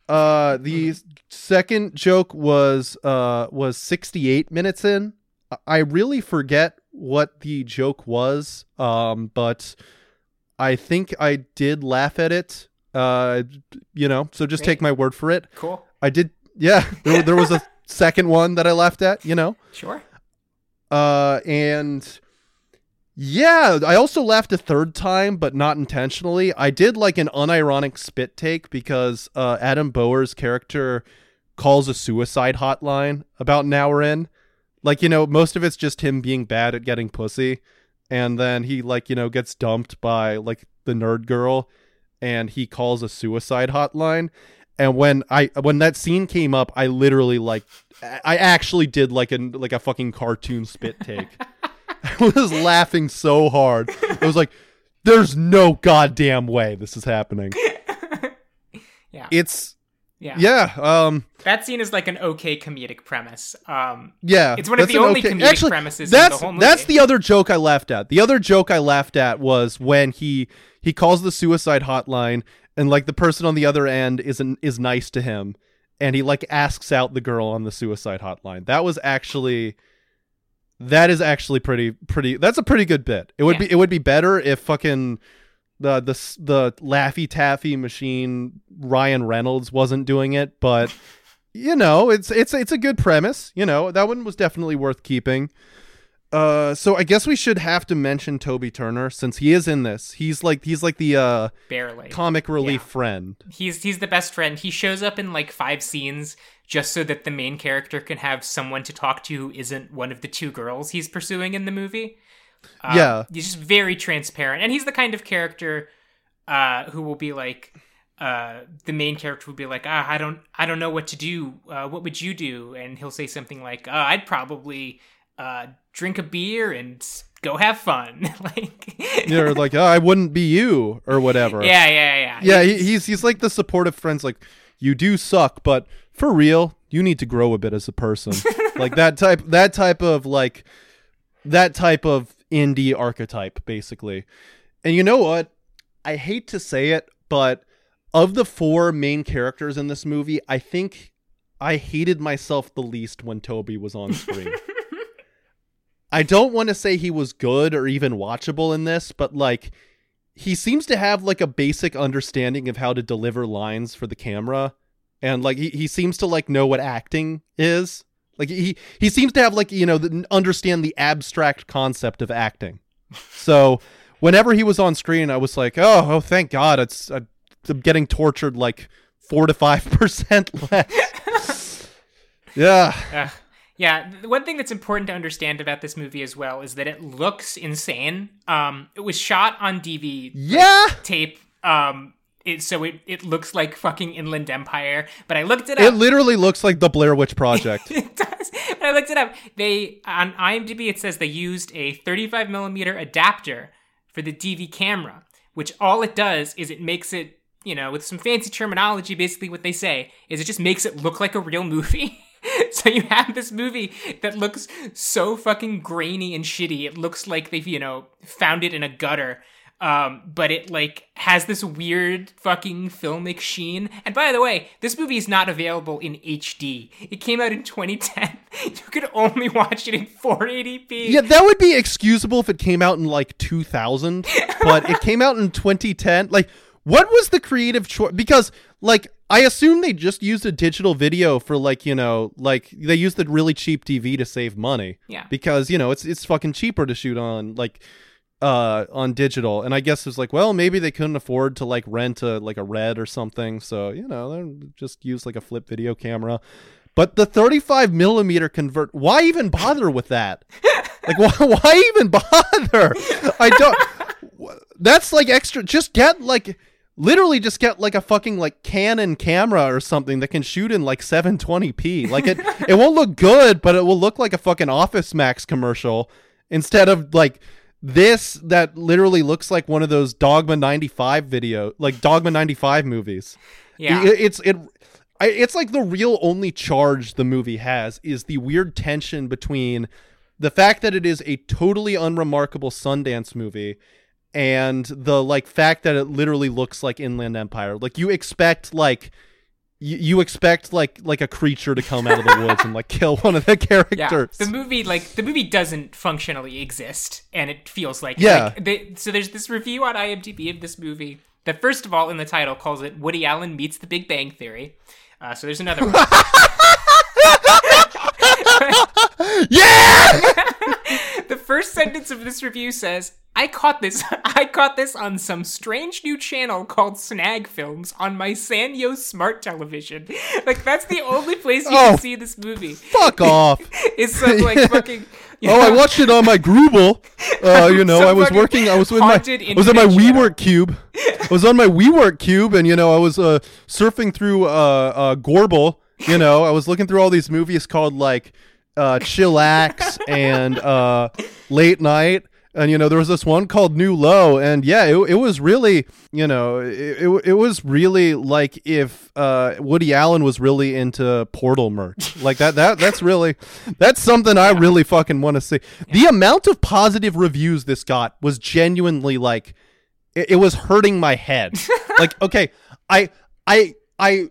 Uh, the second joke was uh was 68 minutes in. I- really forget what the joke was, um, but I think I did laugh at it. Uh, you know, so just take my word for it. cool. I did. Yeah, there, there was a second one that I laughed at. You know, Sure. uh, and yeah, I also laughed a third time, but not intentionally. I did like an unironic spit take because uh, Adam Bower's character calls a suicide hotline about an hour in. Like, you know, most of it's just him being bad at getting pussy. And then he, like, you know, gets dumped by, like, the nerd girl and he calls a suicide hotline. And when I when that scene came up, I literally like I actually did like a like a fucking cartoon spit take. I was laughing so hard. I was like, "There's no goddamn way this is happening." Yeah. It's yeah. yeah, um, That scene is like an okay comedic premise. Um, yeah. It's one of the only comedic premises in the That's whole that's the other joke I laughed at. The other joke I laughed at was when he he calls the suicide hotline and like the person on the other end isn't is nice to him and he like asks out the girl on the suicide hotline. That was actually that is actually pretty pretty that's a pretty good bit. It would Yeah. be it would be better if fucking the the the laffy taffy machine Ryan Reynolds wasn't doing it, but you know, it's it's it's a good premise. You know, that one was definitely worth keeping. Uh, so I guess we should have to mention Toby Turner since he is in this. He's like he's like the uh barely. comic relief Yeah. friend. He's he's the best friend. He shows up in like five scenes just so that the main character can have someone to talk to who isn't one of the two girls he's pursuing in the movie. Um, Yeah. he's just very transparent, and he's the kind of character uh, who will be like. Uh, the main character would be like, ah, I don't, I don't know what to do. Uh, what would you do? And he'll say something like, uh, I'd probably uh, drink a beer and go have fun. like, You're like, oh, I wouldn't be you or whatever. yeah, yeah, yeah. yeah. He, he's he's like the supportive friends. Like, you do suck, but for real, you need to grow a bit as a person. like that type that type of like that type of indie archetype, basically. And you know what? I hate to say it, but of the four main characters in this movie, I think I hated myself the least when Toby was on screen. I don't want to say he was good or even watchable in this, but like he seems to have like a basic understanding of how to deliver lines for the camera. And like he, he seems to like know what acting is. Like he he seems to have like you know the, understand the abstract concept of acting. So whenever he was on screen i was like oh oh thank god it's uh, i'm getting tortured like four to five percent less. Yeah. Yeah, one thing that's important to understand about this movie as well is that it looks insane. Um, it was shot on DV yeah tape. Um, it, so it, it looks like fucking Inland Empire. But I looked it up. it literally looks like the blair witch project it does. But I looked it up. They on IMDb it says they used a 35 millimeter adapter for the DV camera, which all it does is it makes it, you know, with some fancy terminology, basically what they say is it just makes it look like a real movie. so you have this movie that looks so fucking grainy and shitty. It looks like they've, you know, found it in a gutter. Um, but it like has this weird fucking filmic sheen. And by the way, this movie is not available in HD. It came out in 2010. you could only watch it in 480p. Yeah, that would be excusable if it came out in like 2000, but it came out in 2010. Like, what was the creative choice? Because, like, I assume they just used a digital video for, like, you know, like they used the really cheap DV to save money. Yeah. Because you know it's it's fucking cheaper to shoot on like uh on digital. And i guess it's like well maybe they couldn't afford to like rent a like a red or something. So you know they just use like a flip video camera. But the 35 millimeter convert why even bother with that? Like why, why even bother? I don't that's like extra just get like literally just get like a fucking like canon camera or something that can shoot in like 720p like it it won't look good but it will look like a fucking office max commercial instead of like this that literally looks like one of those Dogma 95 video like Dogma 95 movies. Yeah. It- it's it I, it's like the real only charge the movie has is the weird tension between the fact that it is a totally unremarkable Sundance movie and the like fact that it literally looks like Inland Empire. Like you expect like you, you expect like like a creature to come out of the woods and like kill one of the Yeah, characters. the movie like the movie doesn't functionally exist, and it feels like Yeah. Like, they, so there's this review on IMDb of this movie that first of all in the title calls it Woody Allen meets The Big Bang Theory. Uh, so there's another one. yeah! first sentence of this review says, "I caught this. I caught this on some strange new channel called Snag Films on my Sanyo smart television. Like that's the only place you Oh. can see this movie. Fuck off. It's some like Yeah. fucking. you Oh, I watched it on my Grooble. Uh, you know, I was working. I was with my. I was on my. WeWork cube. I was on my WeWork cube, and you know, I was uh, surfing through uh, uh, Gorble. You know, I was looking through all these movies called like uh, Chillax and uh, Late Night. And you know there was this one called New Low, and yeah, it, it was really, you know, it, it, it was really like if uh, Woody Allen was really into Portal merch, like that. That that's really, that's something I really fucking want to see. The amount of positive reviews this got was genuinely like, it, it was hurting my head. like, okay, I, I, I,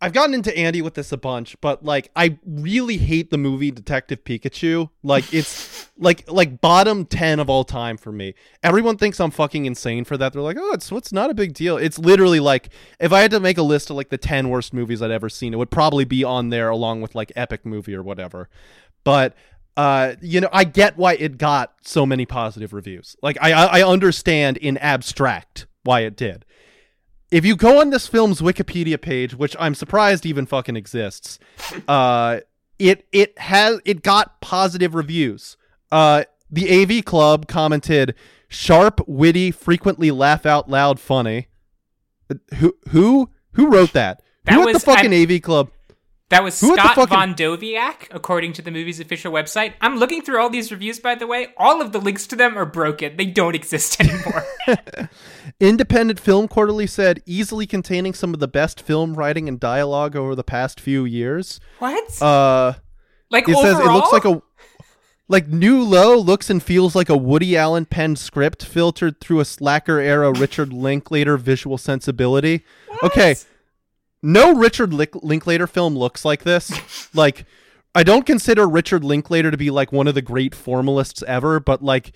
I've gotten into Andy with this a bunch, but like I really hate the movie Detective Pikachu. Like it's like like bottom 10 of all time for me. Everyone thinks I'm fucking insane for that. They're like, "Oh, it's it's not a big deal." It's literally like if I had to make a list of like the 10 worst movies I'd ever seen, it would probably be on there along with like Epic Movie or whatever. But uh, you know, I get why it got so many positive reviews. Like I I understand in abstract why it did if you go on this film's Wikipedia page, which I'm surprised even fucking exists, uh, it it has it got positive reviews. Uh, the AV Club commented, "Sharp, witty, frequently laugh out loud, funny." Uh, Who who who wrote that? That who at the fucking I- AV Club? That was Who Scott fucking- Von Doviak, according to the movie's official website. I'm looking through all these reviews, by the way. All of the links to them are broken. They don't exist anymore. Independent Film Quarterly said, easily containing some of the best film writing and dialogue over the past few years. what? Uh. like it overall? says it looks like a like new low looks and feels like a woody allen penned script filtered through a slacker era richard linklater visual sensibility okay no richard Link- linklater film looks like this. Like i don't consider richard linklater to be like one of the great formalists ever but like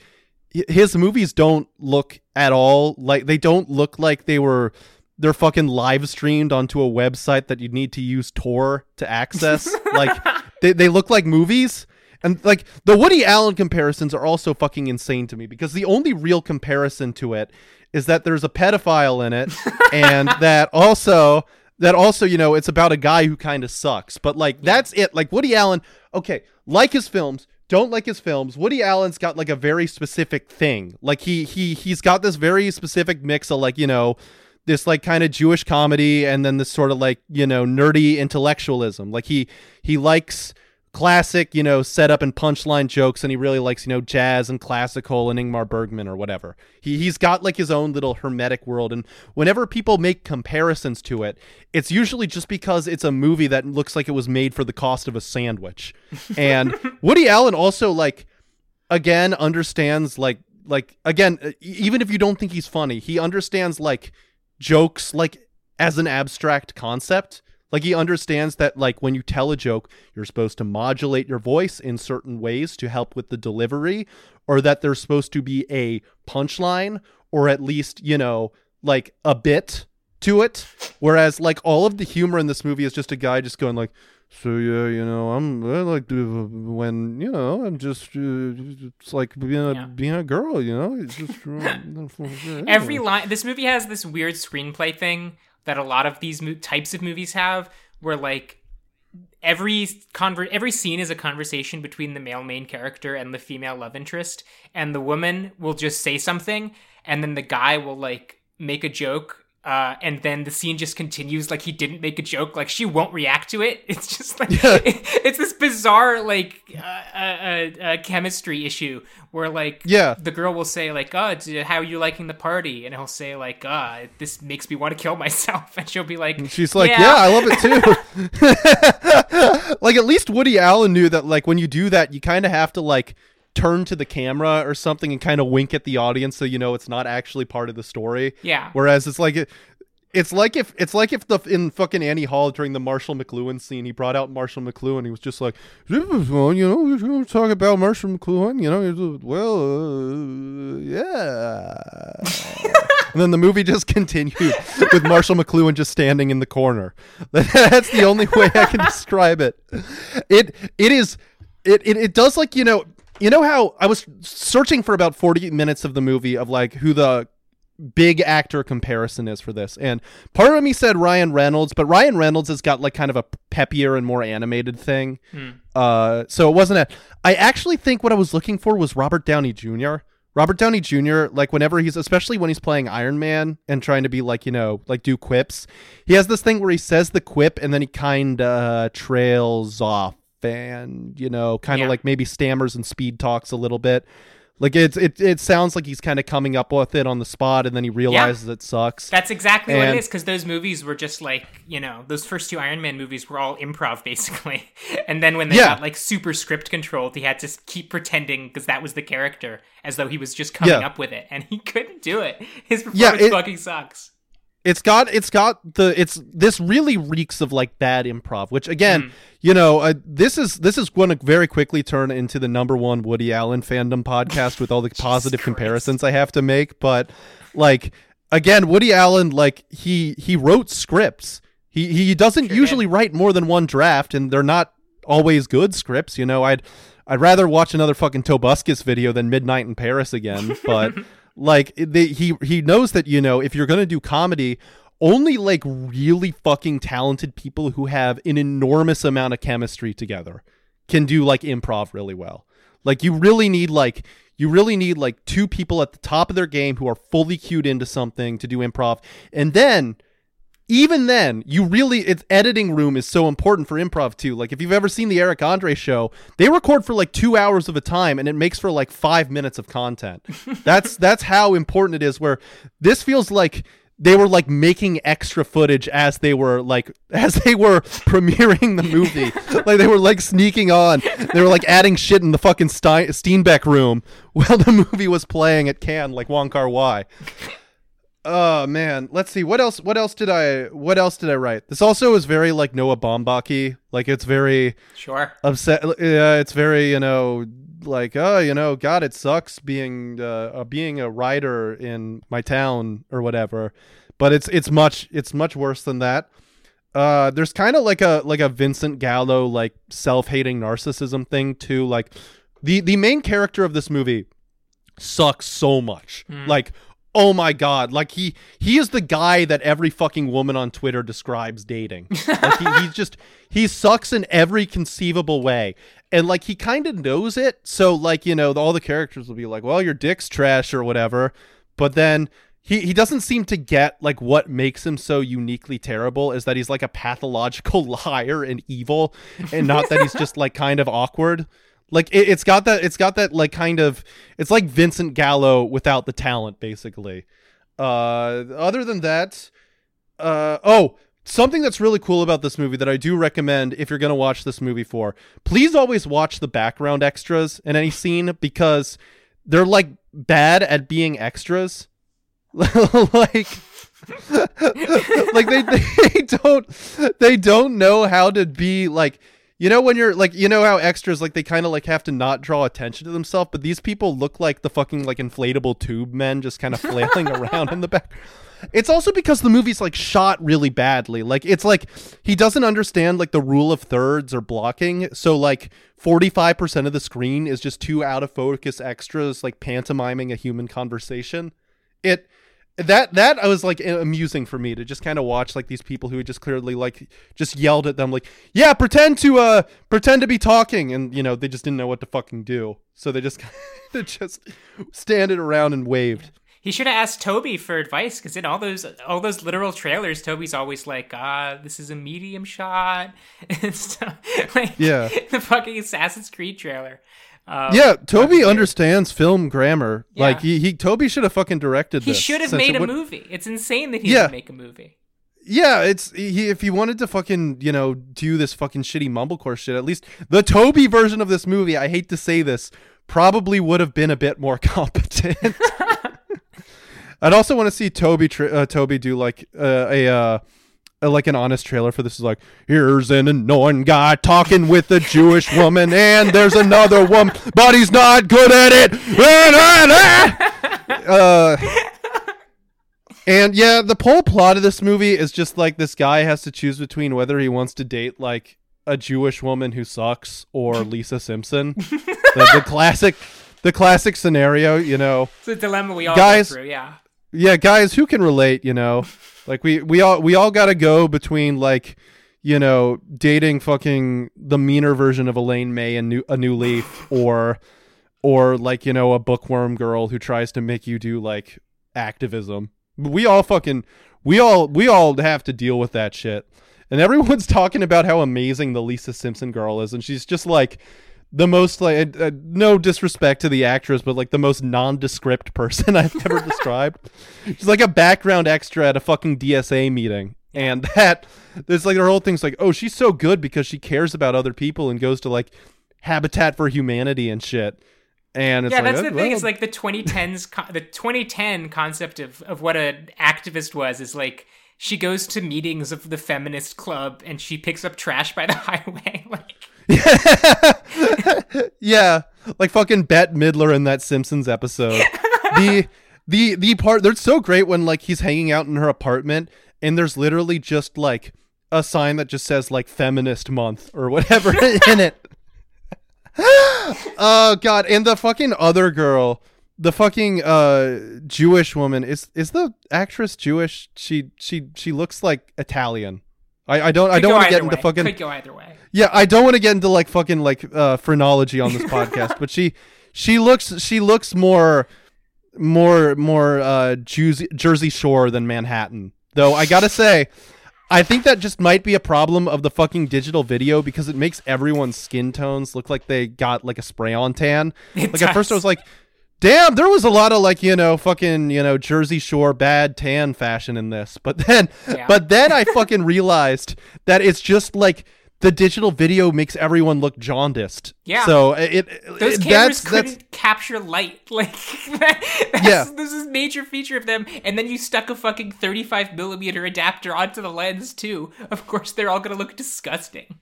his movies don't look at all like they don't look like they were they're fucking live streamed onto a website that you need to use tor to access. Like they, they look like movies. And like the woody allen comparisons are also fucking insane to me because the only real comparison to it is that there's a pedophile in it and that also that also you know it's about a guy who kind of sucks but like that's it. Like woody allen okay like his films don't like his films. Woody allen's got like a very specific thing. Like he he he's got this very specific mix of like you know this like kind of jewish comedy and then this sort of like you know nerdy intellectualism. Like he he likes classic, you know, setup and punchline jokes, and he really likes, you know, jazz and classical and Ingmar Bergman or whatever. He he's got like his own little hermetic world, and whenever people make comparisons to it, it's usually just because it's a movie that looks like it was made for the cost of a sandwich. And Woody Allen also like again understands like like again, even if you don't think he's funny, he understands like jokes like as an abstract concept. Like he understands that like when you tell a joke, you're supposed to modulate your voice in certain ways to help with the delivery or that there's supposed to be a punchline or at least, you know, like a bit to it. Whereas like all of the humor in this movie is just a guy just going like so yeah, you know, I'm I like when you know I'm just uh, it's like being a Yeah. being a girl, you know. It's just Every line. This movie has this weird screenplay thing that a lot of these mo- types of movies have, where like every conver- every scene is a conversation between the male main character and the female love interest, and the woman will just say something, and then the guy will like make a joke. Uh, and then the scene just continues like he didn't make a joke. Like she won't react to it. It's just like Yeah. it's this bizarre like uh, uh, uh, uh, chemistry issue where like Yeah. the girl will say like, "Oh, how are you liking the party?" And he'll say like, "Ah, this makes me want to kill myself." And she'll be like, She's like, yeah. I love it too. like at least Woody Allen knew that like when you do that, you kind of have to like turn to the camera or something and kind of wink at the audience so you know it's not actually part of the story. Yeah. Whereas it's like it, it's like if it's like if the in fucking Annie Hall during the Marshall McLuhan scene, he brought out Marshall McLuhan. He was just like, "This is fun, you know, we're gonna talk about Marshall McLuhan, you know." Well, uh, yeah. and then the movie just continued with Marshall McLuhan just standing in the corner. That's the only way I can describe it. It it is it it, it does like you know you know how I was searching for about forty minutes of the movie of like who the big actor comparison is for this. And part of me said Ryan Reynolds, but Ryan Reynolds has got like kind of a peppier and more animated thing. Uh, so it wasn't a. I actually think what I was looking for was Robert Downey Jr. Robert Downey Jr. Like whenever he's, especially when he's playing Iron Man and trying to be like you know like do quips, he has this thing where he says the quip and then he kind of trails off and you know kind of Yeah. like maybe stammers and speed talks a little bit. Like it's it it sounds like he's kind of coming up with it on the spot and then he realizes it sucks. That's exactly what it is because those movies were just like you know those first two Iron Man movies were all improv basically, and then when they Yeah. got like super script controlled, he had to keep pretending because that was the character as though he was just coming Yeah. up with it, and he couldn't do it. His performance it- fucking sucks. It's got it's got the it's this really reeks of like bad improv which again you know uh, this is this is going to very quickly turn into the number one woody allen fandom podcast with all the positive Christ. comparisons i have to make but like again woody allen like he he wrote scripts. He he doesn't Sure usually write more than one draft and they're not always good scripts you know? I'd i'd rather watch another fucking tobuscus video than midnight in paris again but like they, he he knows that you know if you're gonna do comedy only like really fucking talented people who have an enormous amount of chemistry together can do like improv really well. Like you really need like you really need like two people at the top of their game who are fully cued into something to do improv. And then even then, you really its editing room is so important for improv too. Like if you've ever seen the Eric Andre show, they record for like two hours of a time and it makes for like five minutes of content. that's that's how important it is. Where this feels like they were like making extra footage as they were like as they were premiering the movie. like they were like sneaking on. They were like adding shit in the fucking Stein- Steenbeck room while the movie was playing at Cannes, like Wong Kar Wai. Oh man, let's see what else. What else did I? What else did I write? This also is very like Noah Baumbach Like it's very Sure. upset. Yeah, it's very you know like oh you know God it sucks being uh, uh, being a writer in my town or whatever. But it's it's much it's much worse than that. Uh, there's kind of like a like a Vincent Gallo like self hating narcissism thing too. Like the the main character of this movie sucks so much. Like, oh my god, like he he is the guy that every fucking woman on Twitter describes dating. Like he, he just he sucks in every conceivable way. And like he kind of knows it. So like, you know, all the characters will be like, "Well, your dick's trash or whatever." But then he, he doesn't seem to get like what makes him so uniquely terrible is that he's like a pathological liar and evil and not that he's just like kind of awkward like it, it's got that it's got that like kind of it's like Vincent Gallo without the talent basically. Uh other than that, uh oh, something that's really cool about this movie that I do recommend if you're going to watch this movie for. Please always watch the background extras in any scene because they're like bad at being extras. like like they, they don't they don't know how to be like you know when you're like you know how extras like they kind of like have to not draw attention to themselves but these people look like the fucking like inflatable tube men just kind of flailing around in the back. It's also because the movie's like shot really badly. Like it's like he doesn't understand like the rule of thirds or blocking. So like 45% of the screen is just two out of focus extras like pantomiming a human conversation. It that that I was like amusing for me to just kind of watch like these people who had just clearly like just yelled at them like yeah pretend to uh pretend to be talking and you know they just didn't know what to fucking do so they just of just standed around and waved he should have asked Toby for advice because in all those all those literal trailers, Toby's always like, "Ah, this is a medium shot," and stuff. Like, yeah, the fucking Assassin's Creed trailer. Um, yeah, Toby understands film grammar. Yeah. Like he, he Toby should have fucking directed. He should have made a would... movie. It's insane that he yeah. didn't make a movie. Yeah, it's he. If he wanted to fucking you know do this fucking shitty mumblecore shit, at least the Toby version of this movie. I hate to say this, probably would have been a bit more competent. I'd also want to see Toby uh, Toby do like uh, a. Uh, like an honest trailer for this is like here's an annoying guy talking with a Jewish woman and there's another woman but he's not good at it. Uh, and yeah the whole plot of this movie is just like this guy has to choose between whether he wants to date like a Jewish woman who sucks or Lisa Simpson. The, the classic the classic scenario you know. It's a dilemma we all guys, go through yeah yeah guys who can relate you know like we we all we all got to go between like you know dating fucking the meaner version of Elaine May and new, a new leaf or or like you know a bookworm girl who tries to make you do like activism. We all fucking we all we all have to deal with that shit. And everyone's talking about how amazing the Lisa Simpson girl is and she's just like the most like uh, no disrespect to the actress, but like the most nondescript person I've ever described. She's like a background extra at a fucking DSA meeting, and that there's like her whole thing's like, oh, she's so good because she cares about other people and goes to like Habitat for Humanity and shit. And yeah, like, that's the thing. Well. Is like the 2010s, co- the 2010 concept of of what an activist was is like she goes to meetings of the feminist club and she picks up trash by the highway, like yeah, like fucking Bette Midler in that Simpsons episode. the the the part they're so great when like he's hanging out in her apartment and there's literally just like a sign that just says like feminist month or whatever in it. oh god, and the fucking other girl, the fucking uh Jewish woman is is the actress Jewish? She she she looks like Italian. I, I don't I don't want to get into fucking Could go either way. Yeah, I don't want to get into like fucking like uh, phrenology on this podcast, but she she looks she looks more more more uh Jersey, Jersey Shore than Manhattan. Though I gotta say, I think that just might be a problem of the fucking digital video because it makes everyone's skin tones look like they got like a spray on tan. It like does. at first I was like, damn, there was a lot of like, you know, fucking, you know, Jersey Shore bad tan fashion in this. But then yeah. but then I fucking realized that it's just like the digital video makes everyone look jaundiced. Yeah. So uh, it, uh, those it, cameras that's, couldn't that's, capture light. Like yeah. this is major feature of them. And then you stuck a fucking 35 millimeter adapter onto the lens too. Of course, they're all gonna look disgusting.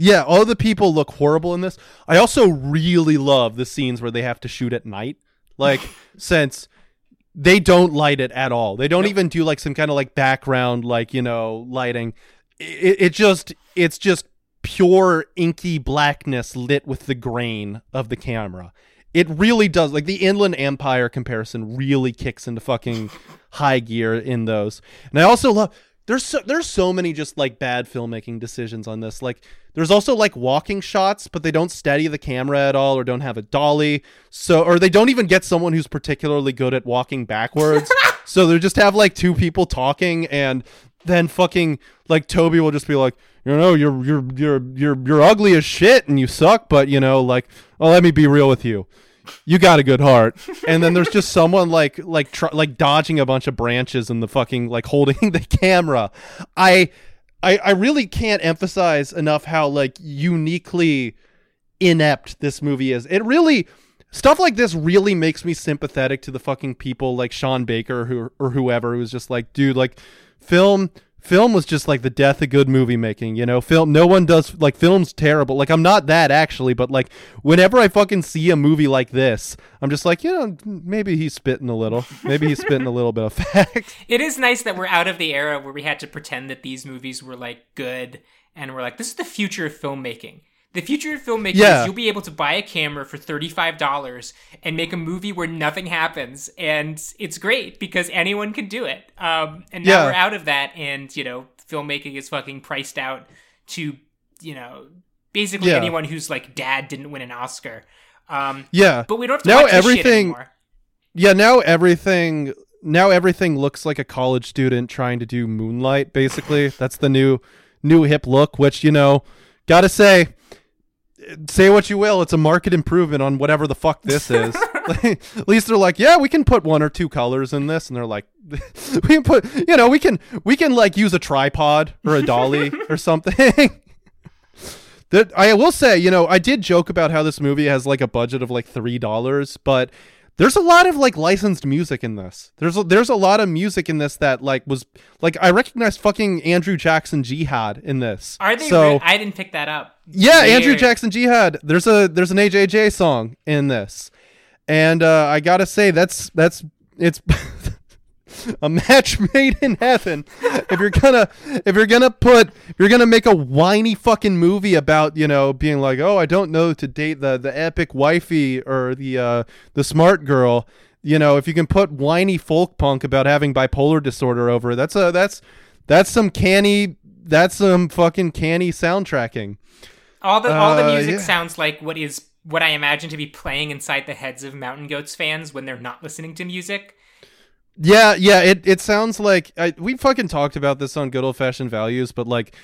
Yeah, all the people look horrible in this. I also really love the scenes where they have to shoot at night. Like since they don't light it at all. They don't nope. even do like some kind of like background like, you know, lighting it, it just it's just pure inky blackness lit with the grain of the camera. It really does like the Inland Empire comparison really kicks into fucking high gear in those. And I also love there's so, there's so many just like bad filmmaking decisions on this. Like there's also like walking shots, but they don't steady the camera at all or don't have a dolly. So or they don't even get someone who's particularly good at walking backwards. so they just have like two people talking and then fucking like Toby will just be like, you know, you're you're you're you're you're ugly as shit and you suck, but you know, like, oh, let me be real with you. You got a good heart. And then there's just someone like like tr- like dodging a bunch of branches and the fucking like holding the camera. I I I really can't emphasize enough how like uniquely inept this movie is. It really stuff like this really makes me sympathetic to the fucking people like Sean Baker who or whoever who's just like, dude, like film film was just like the death of good movie making you know? Film no one does like film's terrible. Like i'm not that actually but like whenever i fucking see a movie like this i'm just like you know maybe he's spitting a little. Maybe he's spitting a little bit of facts. It is nice that we're out of the era where we had to pretend that these movies were like good and we're like, this is the future of filmmaking. The future of filmmaking Yeah. is you'll be able to buy a camera for $35 and make a movie where nothing happens. And it's great because anyone can do it. Um, and now Yeah. we're out of that. And, you know, filmmaking is fucking priced out to, you know, basically Yeah. anyone who's like dad didn't win an Oscar. Um, yeah but we don't have to Now watch this shit everything- anymore. yeah now everything now everything looks like a college student trying to do moonlight basically that's the new new hip look which you know gotta say say what you will it's a market improvement on whatever the fuck this is. At least they're like yeah we can put one or two colors in this and they're like we can put you know we can we can like use a tripod or a dolly or something. That I will say, you know, I did joke about how this movie has like a budget of like three dollars, but there's a lot of like licensed music in this. There's a, there's a lot of music in this that like was like I recognize fucking Andrew Jackson Jihad in this. Are they? So re- I didn't pick that up. yeah, Andrew Jackson Jihad. There's a there's an AJJ song in this, and uh, I gotta say that's that's it's a match made in heaven. If you're gonna if you're gonna put if you're gonna make a whiny fucking movie about you know being like oh I don't know to date the the epic wifey or the uh, the smart girl. You know, if you can put whiny folk punk about having bipolar disorder over, it, that's a that's that's some canny that's some fucking canny soundtracking. All the all the Uh, music yeah. sounds like what is what I imagine to be playing inside the heads of Mountain Goats fans when they're not listening to music. Yeah, yeah. It it sounds like I, we fucking talked about this on good old fashioned values, but like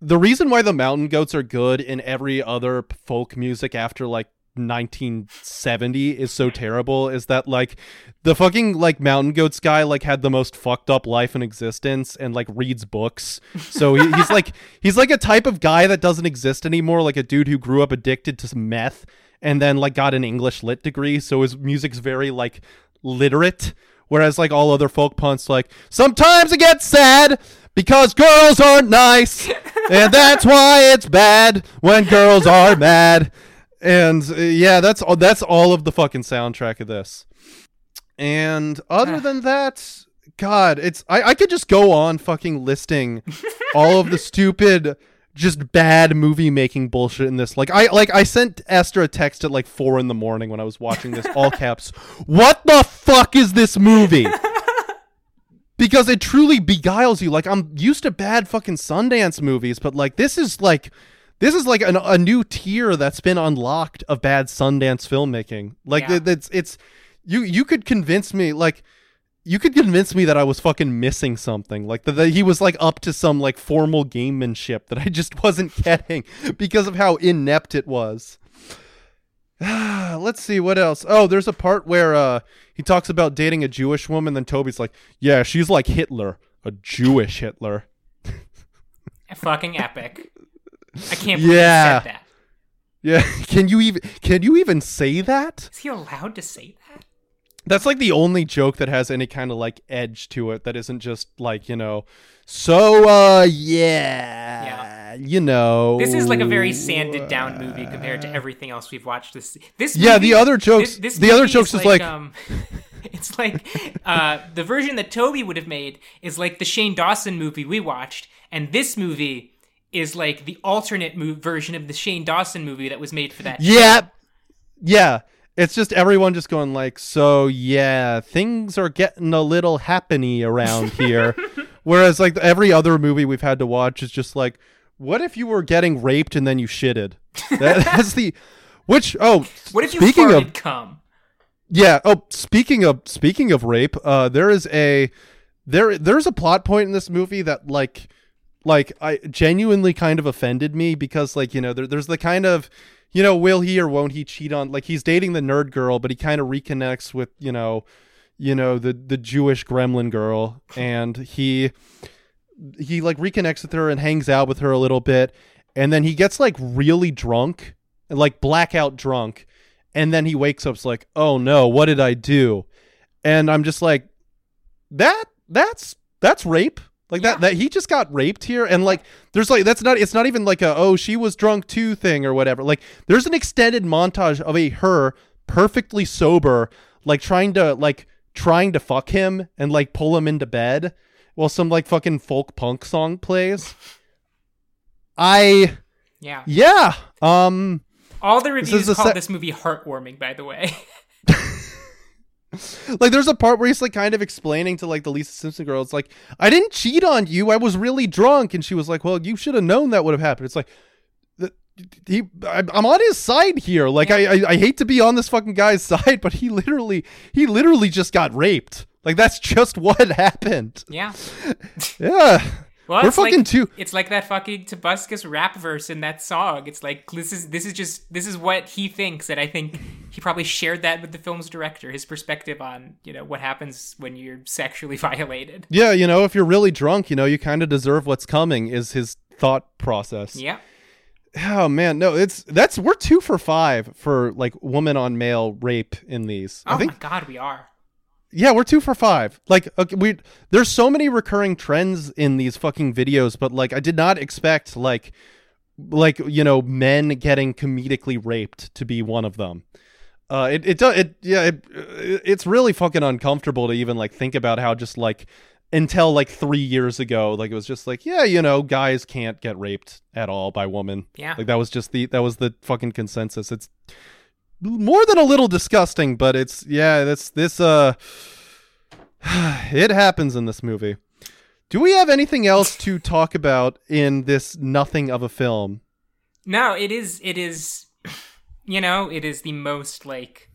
the reason why the Mountain Goats are good in every other folk music after like 1970 is so terrible is that like the fucking like Mountain Goats guy like had the most fucked up life in existence and like reads books. So he, he's like he's like a type of guy that doesn't exist anymore, like a dude who grew up addicted to some meth and then like got an English lit degree. So his music's very like literate. Whereas like all other folk punks, like sometimes it gets sad because girls aren't nice, and that's why it's bad when girls are mad. And uh, yeah, that's all. That's all of the fucking soundtrack of this. And other than that, God, it's I, I could just go on fucking listing all of the stupid, just bad movie making bullshit in this. Like I like I sent Esther a text at like four in the morning when I was watching this, all caps. What the fuck is this movie? because it truly beguiles you. Like I'm used to bad fucking Sundance movies, but like this is like this is like an, a new tier that's been unlocked of bad Sundance filmmaking. Like Yeah. it's it's you you could convince me like you could convince me that I was fucking missing something. Like that he was like up to some like formal gamemanship that I just wasn't getting because of how inept it was. Let's see what else. Oh, there's a part where uh he talks about dating a Jewish woman. Then Toby's like, "Yeah, she's like Hitler, a Jewish Hitler." Fucking epic. I can't believe Yeah. he said that. Yeah, can you even can you even say that? Is he allowed to say that? That's like the only joke that has any kind of like edge to it that isn't just like you know. So uh yeah, you know. This is like a very sanded down movie compared to everything else we've watched. This this Yeah, the other jokes- This, this the other movie jokes is like- um, it's like uh, the version that Toby would have made is like the Shane Dawson movie we watched, and this movie is like the alternate mo- version of the Shane Dawson movie that was made for that. Yeah. Yeah. It's just everyone just going like, so yeah, things are getting a little happeny around here. Whereas like every other movie we've had to watch is just like, what if you were getting raped and then you shitted? That, that's the which oh What if you speaking farted of cum? yeah, oh speaking of speaking of rape, uh there is a there there's a plot point in this movie that like like I genuinely kind of offended me because like you know there, there's the kind of you know will he or won't he cheat on like he's dating the nerd girl but he kind of reconnects with you know you know the the Jewish gremlin girl. And he he like reconnects with her and hangs out with her a little bit. And then he gets like really drunk like blackout drunk. And then he wakes up it's like oh no what did i do? And i'm just like that that's that's rape like Yeah. that that he just got raped here and like there's like that's not it's not even like a oh she was drunk too thing or whatever like there's an extended montage of a her perfectly sober like trying to like trying to fuck him and like pull him into bed while some like fucking folk punk song plays i Yeah. yeah um All the reviews called se- this movie heartwarming, by the way. like there's a part where he's like kind of explaining to like the Lisa Simpson girl, it's like, I didn't cheat on you, I was really drunk, and she was like, Well, you should have known that would have happened. It's like he, I'm on his side here. Like I, I, I hate to be on this fucking guy's side, but he literally, he literally just got raped. Like that's just what happened. yeah. Yeah, Well, we're it's like, fucking too. It's like that fucking Tobuscus rap verse in that song. It's like this is this is just this is what he thinks, and I think he probably shared that with the film's director, his perspective on you know what happens when you're sexually violated. Yeah, you know, if you're really drunk, you know, you kind of deserve what's coming. Is his thought process? Yeah. Oh man, no, it's that's we're two for five for like woman on male rape in these. Oh I think my god, we are. Yeah, we're two for five. Like okay, we there's so many recurring trends in these fucking videos, but like I did not expect like like you know men getting comedically raped to be one of them. Uh, it it does it yeah it, it's really fucking uncomfortable to even like think about how just like until like three years ago like it was just like yeah you know guys can't get raped at all by women Yeah. like that was just the that was the fucking consensus it's more than a little disgusting but it's yeah this this uh it happens in this movie do we have anything else to talk about in this nothing of a film No, it is. It is. You know, it is the most like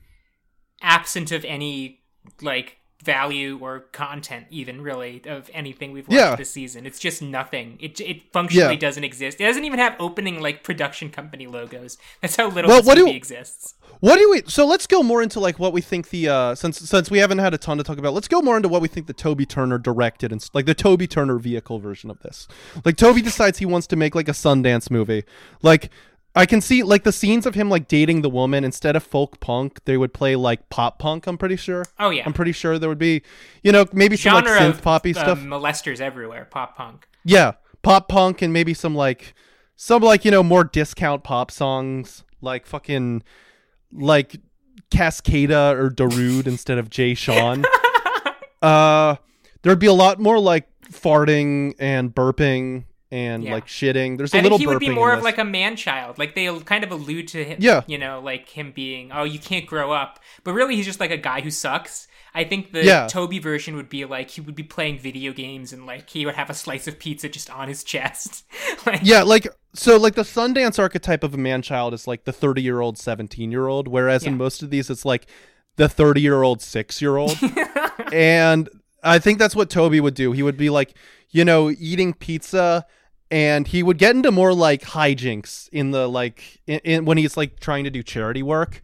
absent of any like value or content, even really of anything we've watched Yeah. this season. It's just nothing. It it functionally Yeah. doesn't exist. It doesn't even have opening like production company logos. That's how little Well, this what do- movie exists. What do we? So let's go more into like what we think the uh since since we haven't had a ton to talk about. Let's go more into what we think the Toby Turner directed and like the Toby Turner vehicle version of this. Like Toby decides he wants to make like a Sundance movie. Like I can see like the scenes of him like dating the woman instead of folk punk, they would play like pop punk. I'm pretty sure. Oh yeah, I'm pretty sure there would be, you know, maybe some like synth poppy uh, stuff. molesters everywhere. Pop punk. Yeah, pop punk and maybe some like some like you know more discount pop songs like fucking like Cascada or Darude instead of Jay Sean. uh, there'd be a lot more like farting and burping and Yeah. like shitting. There's a I little think he would be more of like a man child. Like they kind of allude to him, Yeah. you know, like him being, oh, you can't grow up. But really, he's just like a guy who sucks. I think the Yeah. Toby version would be like he would be playing video games and like he would have a slice of pizza just on his chest. like, yeah, like so like the Sundance archetype of a man child is like the 30 year old, 17 year old, whereas in most of these it's like the 30 year old, six year old. and I think that's what Toby would do. He would be like, you know, eating pizza and he would get into more like hijinks in the like in, in when he's like trying to do charity work.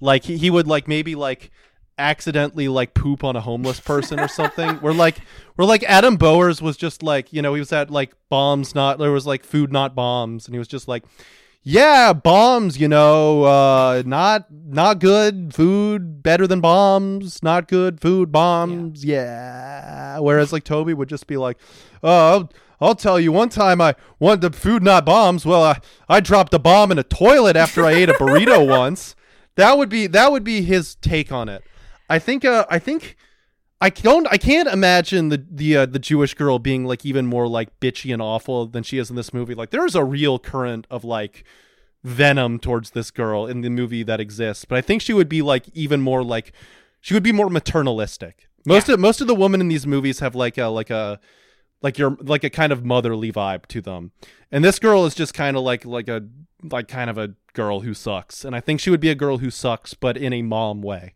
Like he, he would like maybe like accidentally like poop on a homeless person or something. Where like where like Adam Bowers was just like, you know, he was at like bombs not there was like food not bombs and he was just like yeah, bombs, you know, uh not not good food, better than bombs, not good food, bombs. Yeah. Whereas like Toby would just be like, "Oh, I'll, tell you one time I wanted the food not bombs. Well, I I dropped a bomb in a toilet after I ate a burrito once." That would be that would be his take on it. I think uh I think I don't I can't imagine the the uh, the Jewish girl being like even more like bitchy and awful than she is in this movie. Like there's a real current of like venom towards this girl in the movie that exists, but I think she would be like even more like she would be more maternalistic. Most of most of the women in these movies have like a like a like your like a kind of motherly vibe to them. And this girl is just kind of like like a like kind of a girl who sucks. And I think she would be a girl who sucks but in a mom way.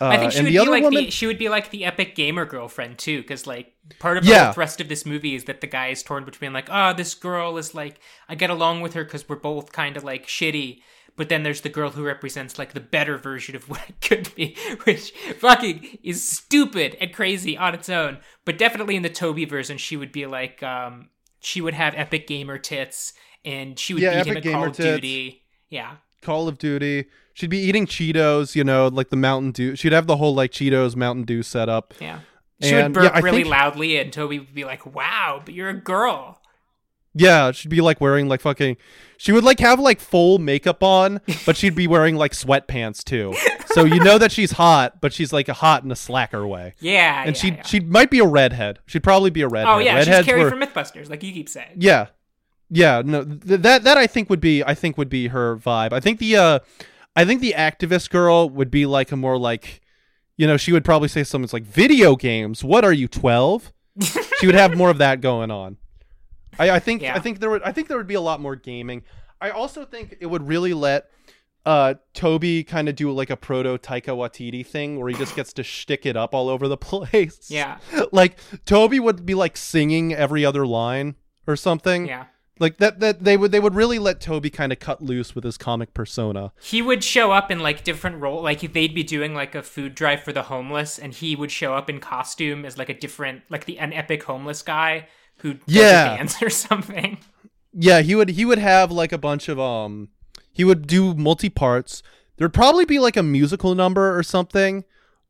Uh, I think she would be like woman the she would be like the epic gamer girlfriend too, because like part of Yeah. the thrust of this movie is that the guy is torn between like, oh, this girl is like I get along with her because we're both kind of like shitty, but then there's the girl who represents like the better version of what it could be, which fucking is stupid and crazy on its own. But definitely in the Toby version, she would be like, um, she would have epic gamer tits, and she would Yeah, beat him at Call of tits. Duty. Yeah, Call of Duty. she'd be eating Cheetos, you know, like the Mountain Dew. She'd have the whole like Cheetos Mountain Dew setup. Yeah. She would burp yeah, really think- loudly, and Toby would be like, "Wow, but you're a girl." Yeah, she'd be like wearing like fucking. She would like have like full makeup on, but she'd be wearing like sweatpants too. So you know that she's hot, but she's like a hot in a slacker way. Yeah, And yeah, she yeah. she might be a redhead. She'd probably be a redhead. Oh yeah, she's Redheads Kari were- from MythBusters, like you keep saying. Yeah, yeah. No, th- that that I think would be I think would be her vibe. I think the uh, I think the activist girl would be like a more like, you know, she would probably say something like video games. What are you twelve? she would have more of that going on. I, I think Yeah. I think there would I think there would be a lot more gaming. I also think it would really let uh Toby kind of do like a proto Taika Waititi thing where he just gets to shtick it up all over the place. Yeah, like Toby would be like singing every other line or something. yeah. Like that that they would they would really let Toby kind of cut loose with his comic persona. He would show up in like different role, like they'd be doing like a food drive for the homeless, and he would show up in costume as like a different, like the an epic homeless guy who Yeah. dance or something. Yeah, he would he would have like a bunch of um he would do multi parts. There'd probably be like a musical number or something.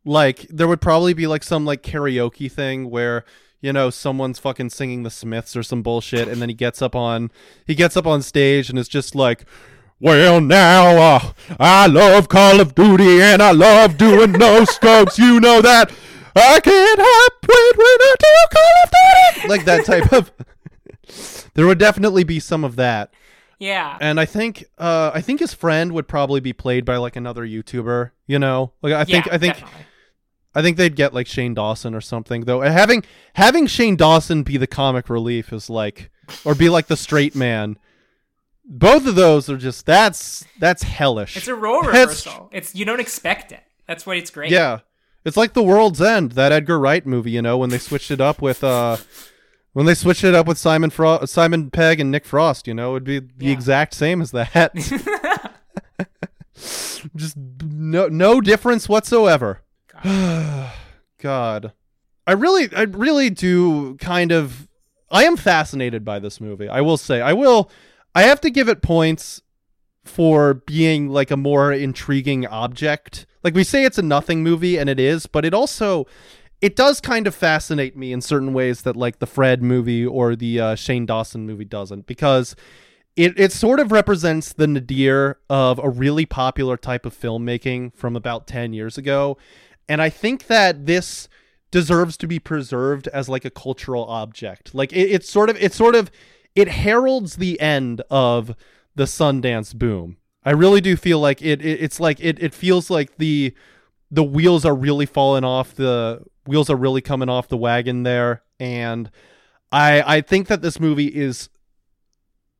Like there would probably be like some like karaoke thing where you know someone's fucking singing the Smiths or some bullshit and then he gets up on he gets up on stage and it's just like well now uh, I love Call of Duty and I love doing no scopes you know that I can't help it when I do Call of Duty like that type of there would definitely be some of that Yeah, and i think uh i think his friend would probably be played by like another youtuber you know like i think Yeah, i think definitely. i think they'd get like shane dawson or something though And having having shane dawson be the comic relief is like or be like the straight man both of those are just that's that's hellish it's a role That's- reversal. It's you don't expect it. That's why it's great. yeah it's like the world's end that edgar wright movie you know when they switched it up with uh when they switched it up with Simon Fro- Simon Pegg and Nick Frost, you know, it would be the Yeah. exact same as that. Just no no difference whatsoever. God. I really I really do kind of I am fascinated by this movie. I will say. I will I have to give it points for being like a more intriguing object. Like we say it's a nothing movie and it is, but it also it does kind of fascinate me in certain ways that like the Fred movie or the uh, Shane Dawson movie doesn't because it it sort of represents the nadir of a really popular type of filmmaking from about 10 years ago and I think that this deserves to be preserved as like a cultural object. Like it, it's sort of it sort of it heralds the end of the Sundance boom. I really do feel like it, it it's like it it feels like the the wheels are really falling off the wheels are really coming off the wagon there and I I think that this movie is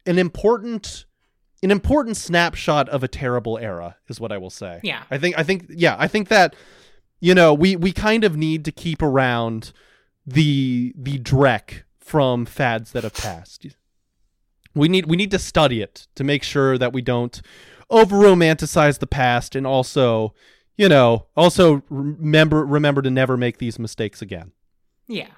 an important an important snapshot of a terrible era is what I will say. Yeah. I think I think yeah, I think that you know, we we kind of need to keep around the the dreck from fads that have passed. We need we need to study it to make sure that we don't over romanticize the past and also, you know, also remember remember to never make these mistakes again. Yeah.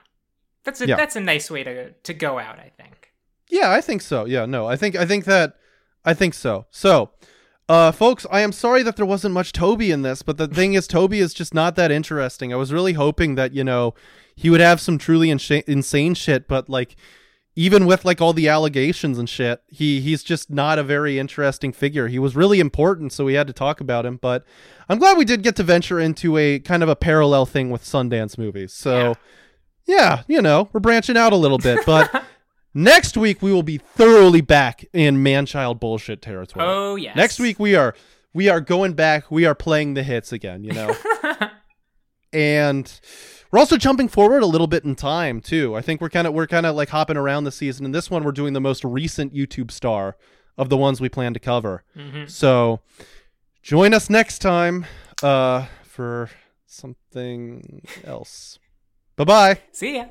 That's a Yeah. that's a nice way to to go out, I think. Yeah, I think so. Yeah, no, I think I think that I think so. So, uh, folks, I am sorry that there wasn't much Toby in this, but the thing is, Toby is just not that interesting. I was really hoping that you know he would have some truly insane, insane shit, but like even with like all the allegations and shit, he he's just not a very interesting figure. He was really important, so we had to talk about him. But I'm glad we did get to venture into a kind of a parallel thing with Sundance movies. So yeah, you know, we're branching out a little bit, but. Next week we will be thoroughly back in man-child bullshit territory. Oh yeah. Next week we are we are going back. We are playing the hits again, you know. and we're also jumping forward a little bit in time too. I think we're kind of we're kind of like hopping around the season. In this one, we're doing the most recent YouTube star of the ones we plan to cover. Mhm. So join us next time uh, for something else. Bye bye. See ya.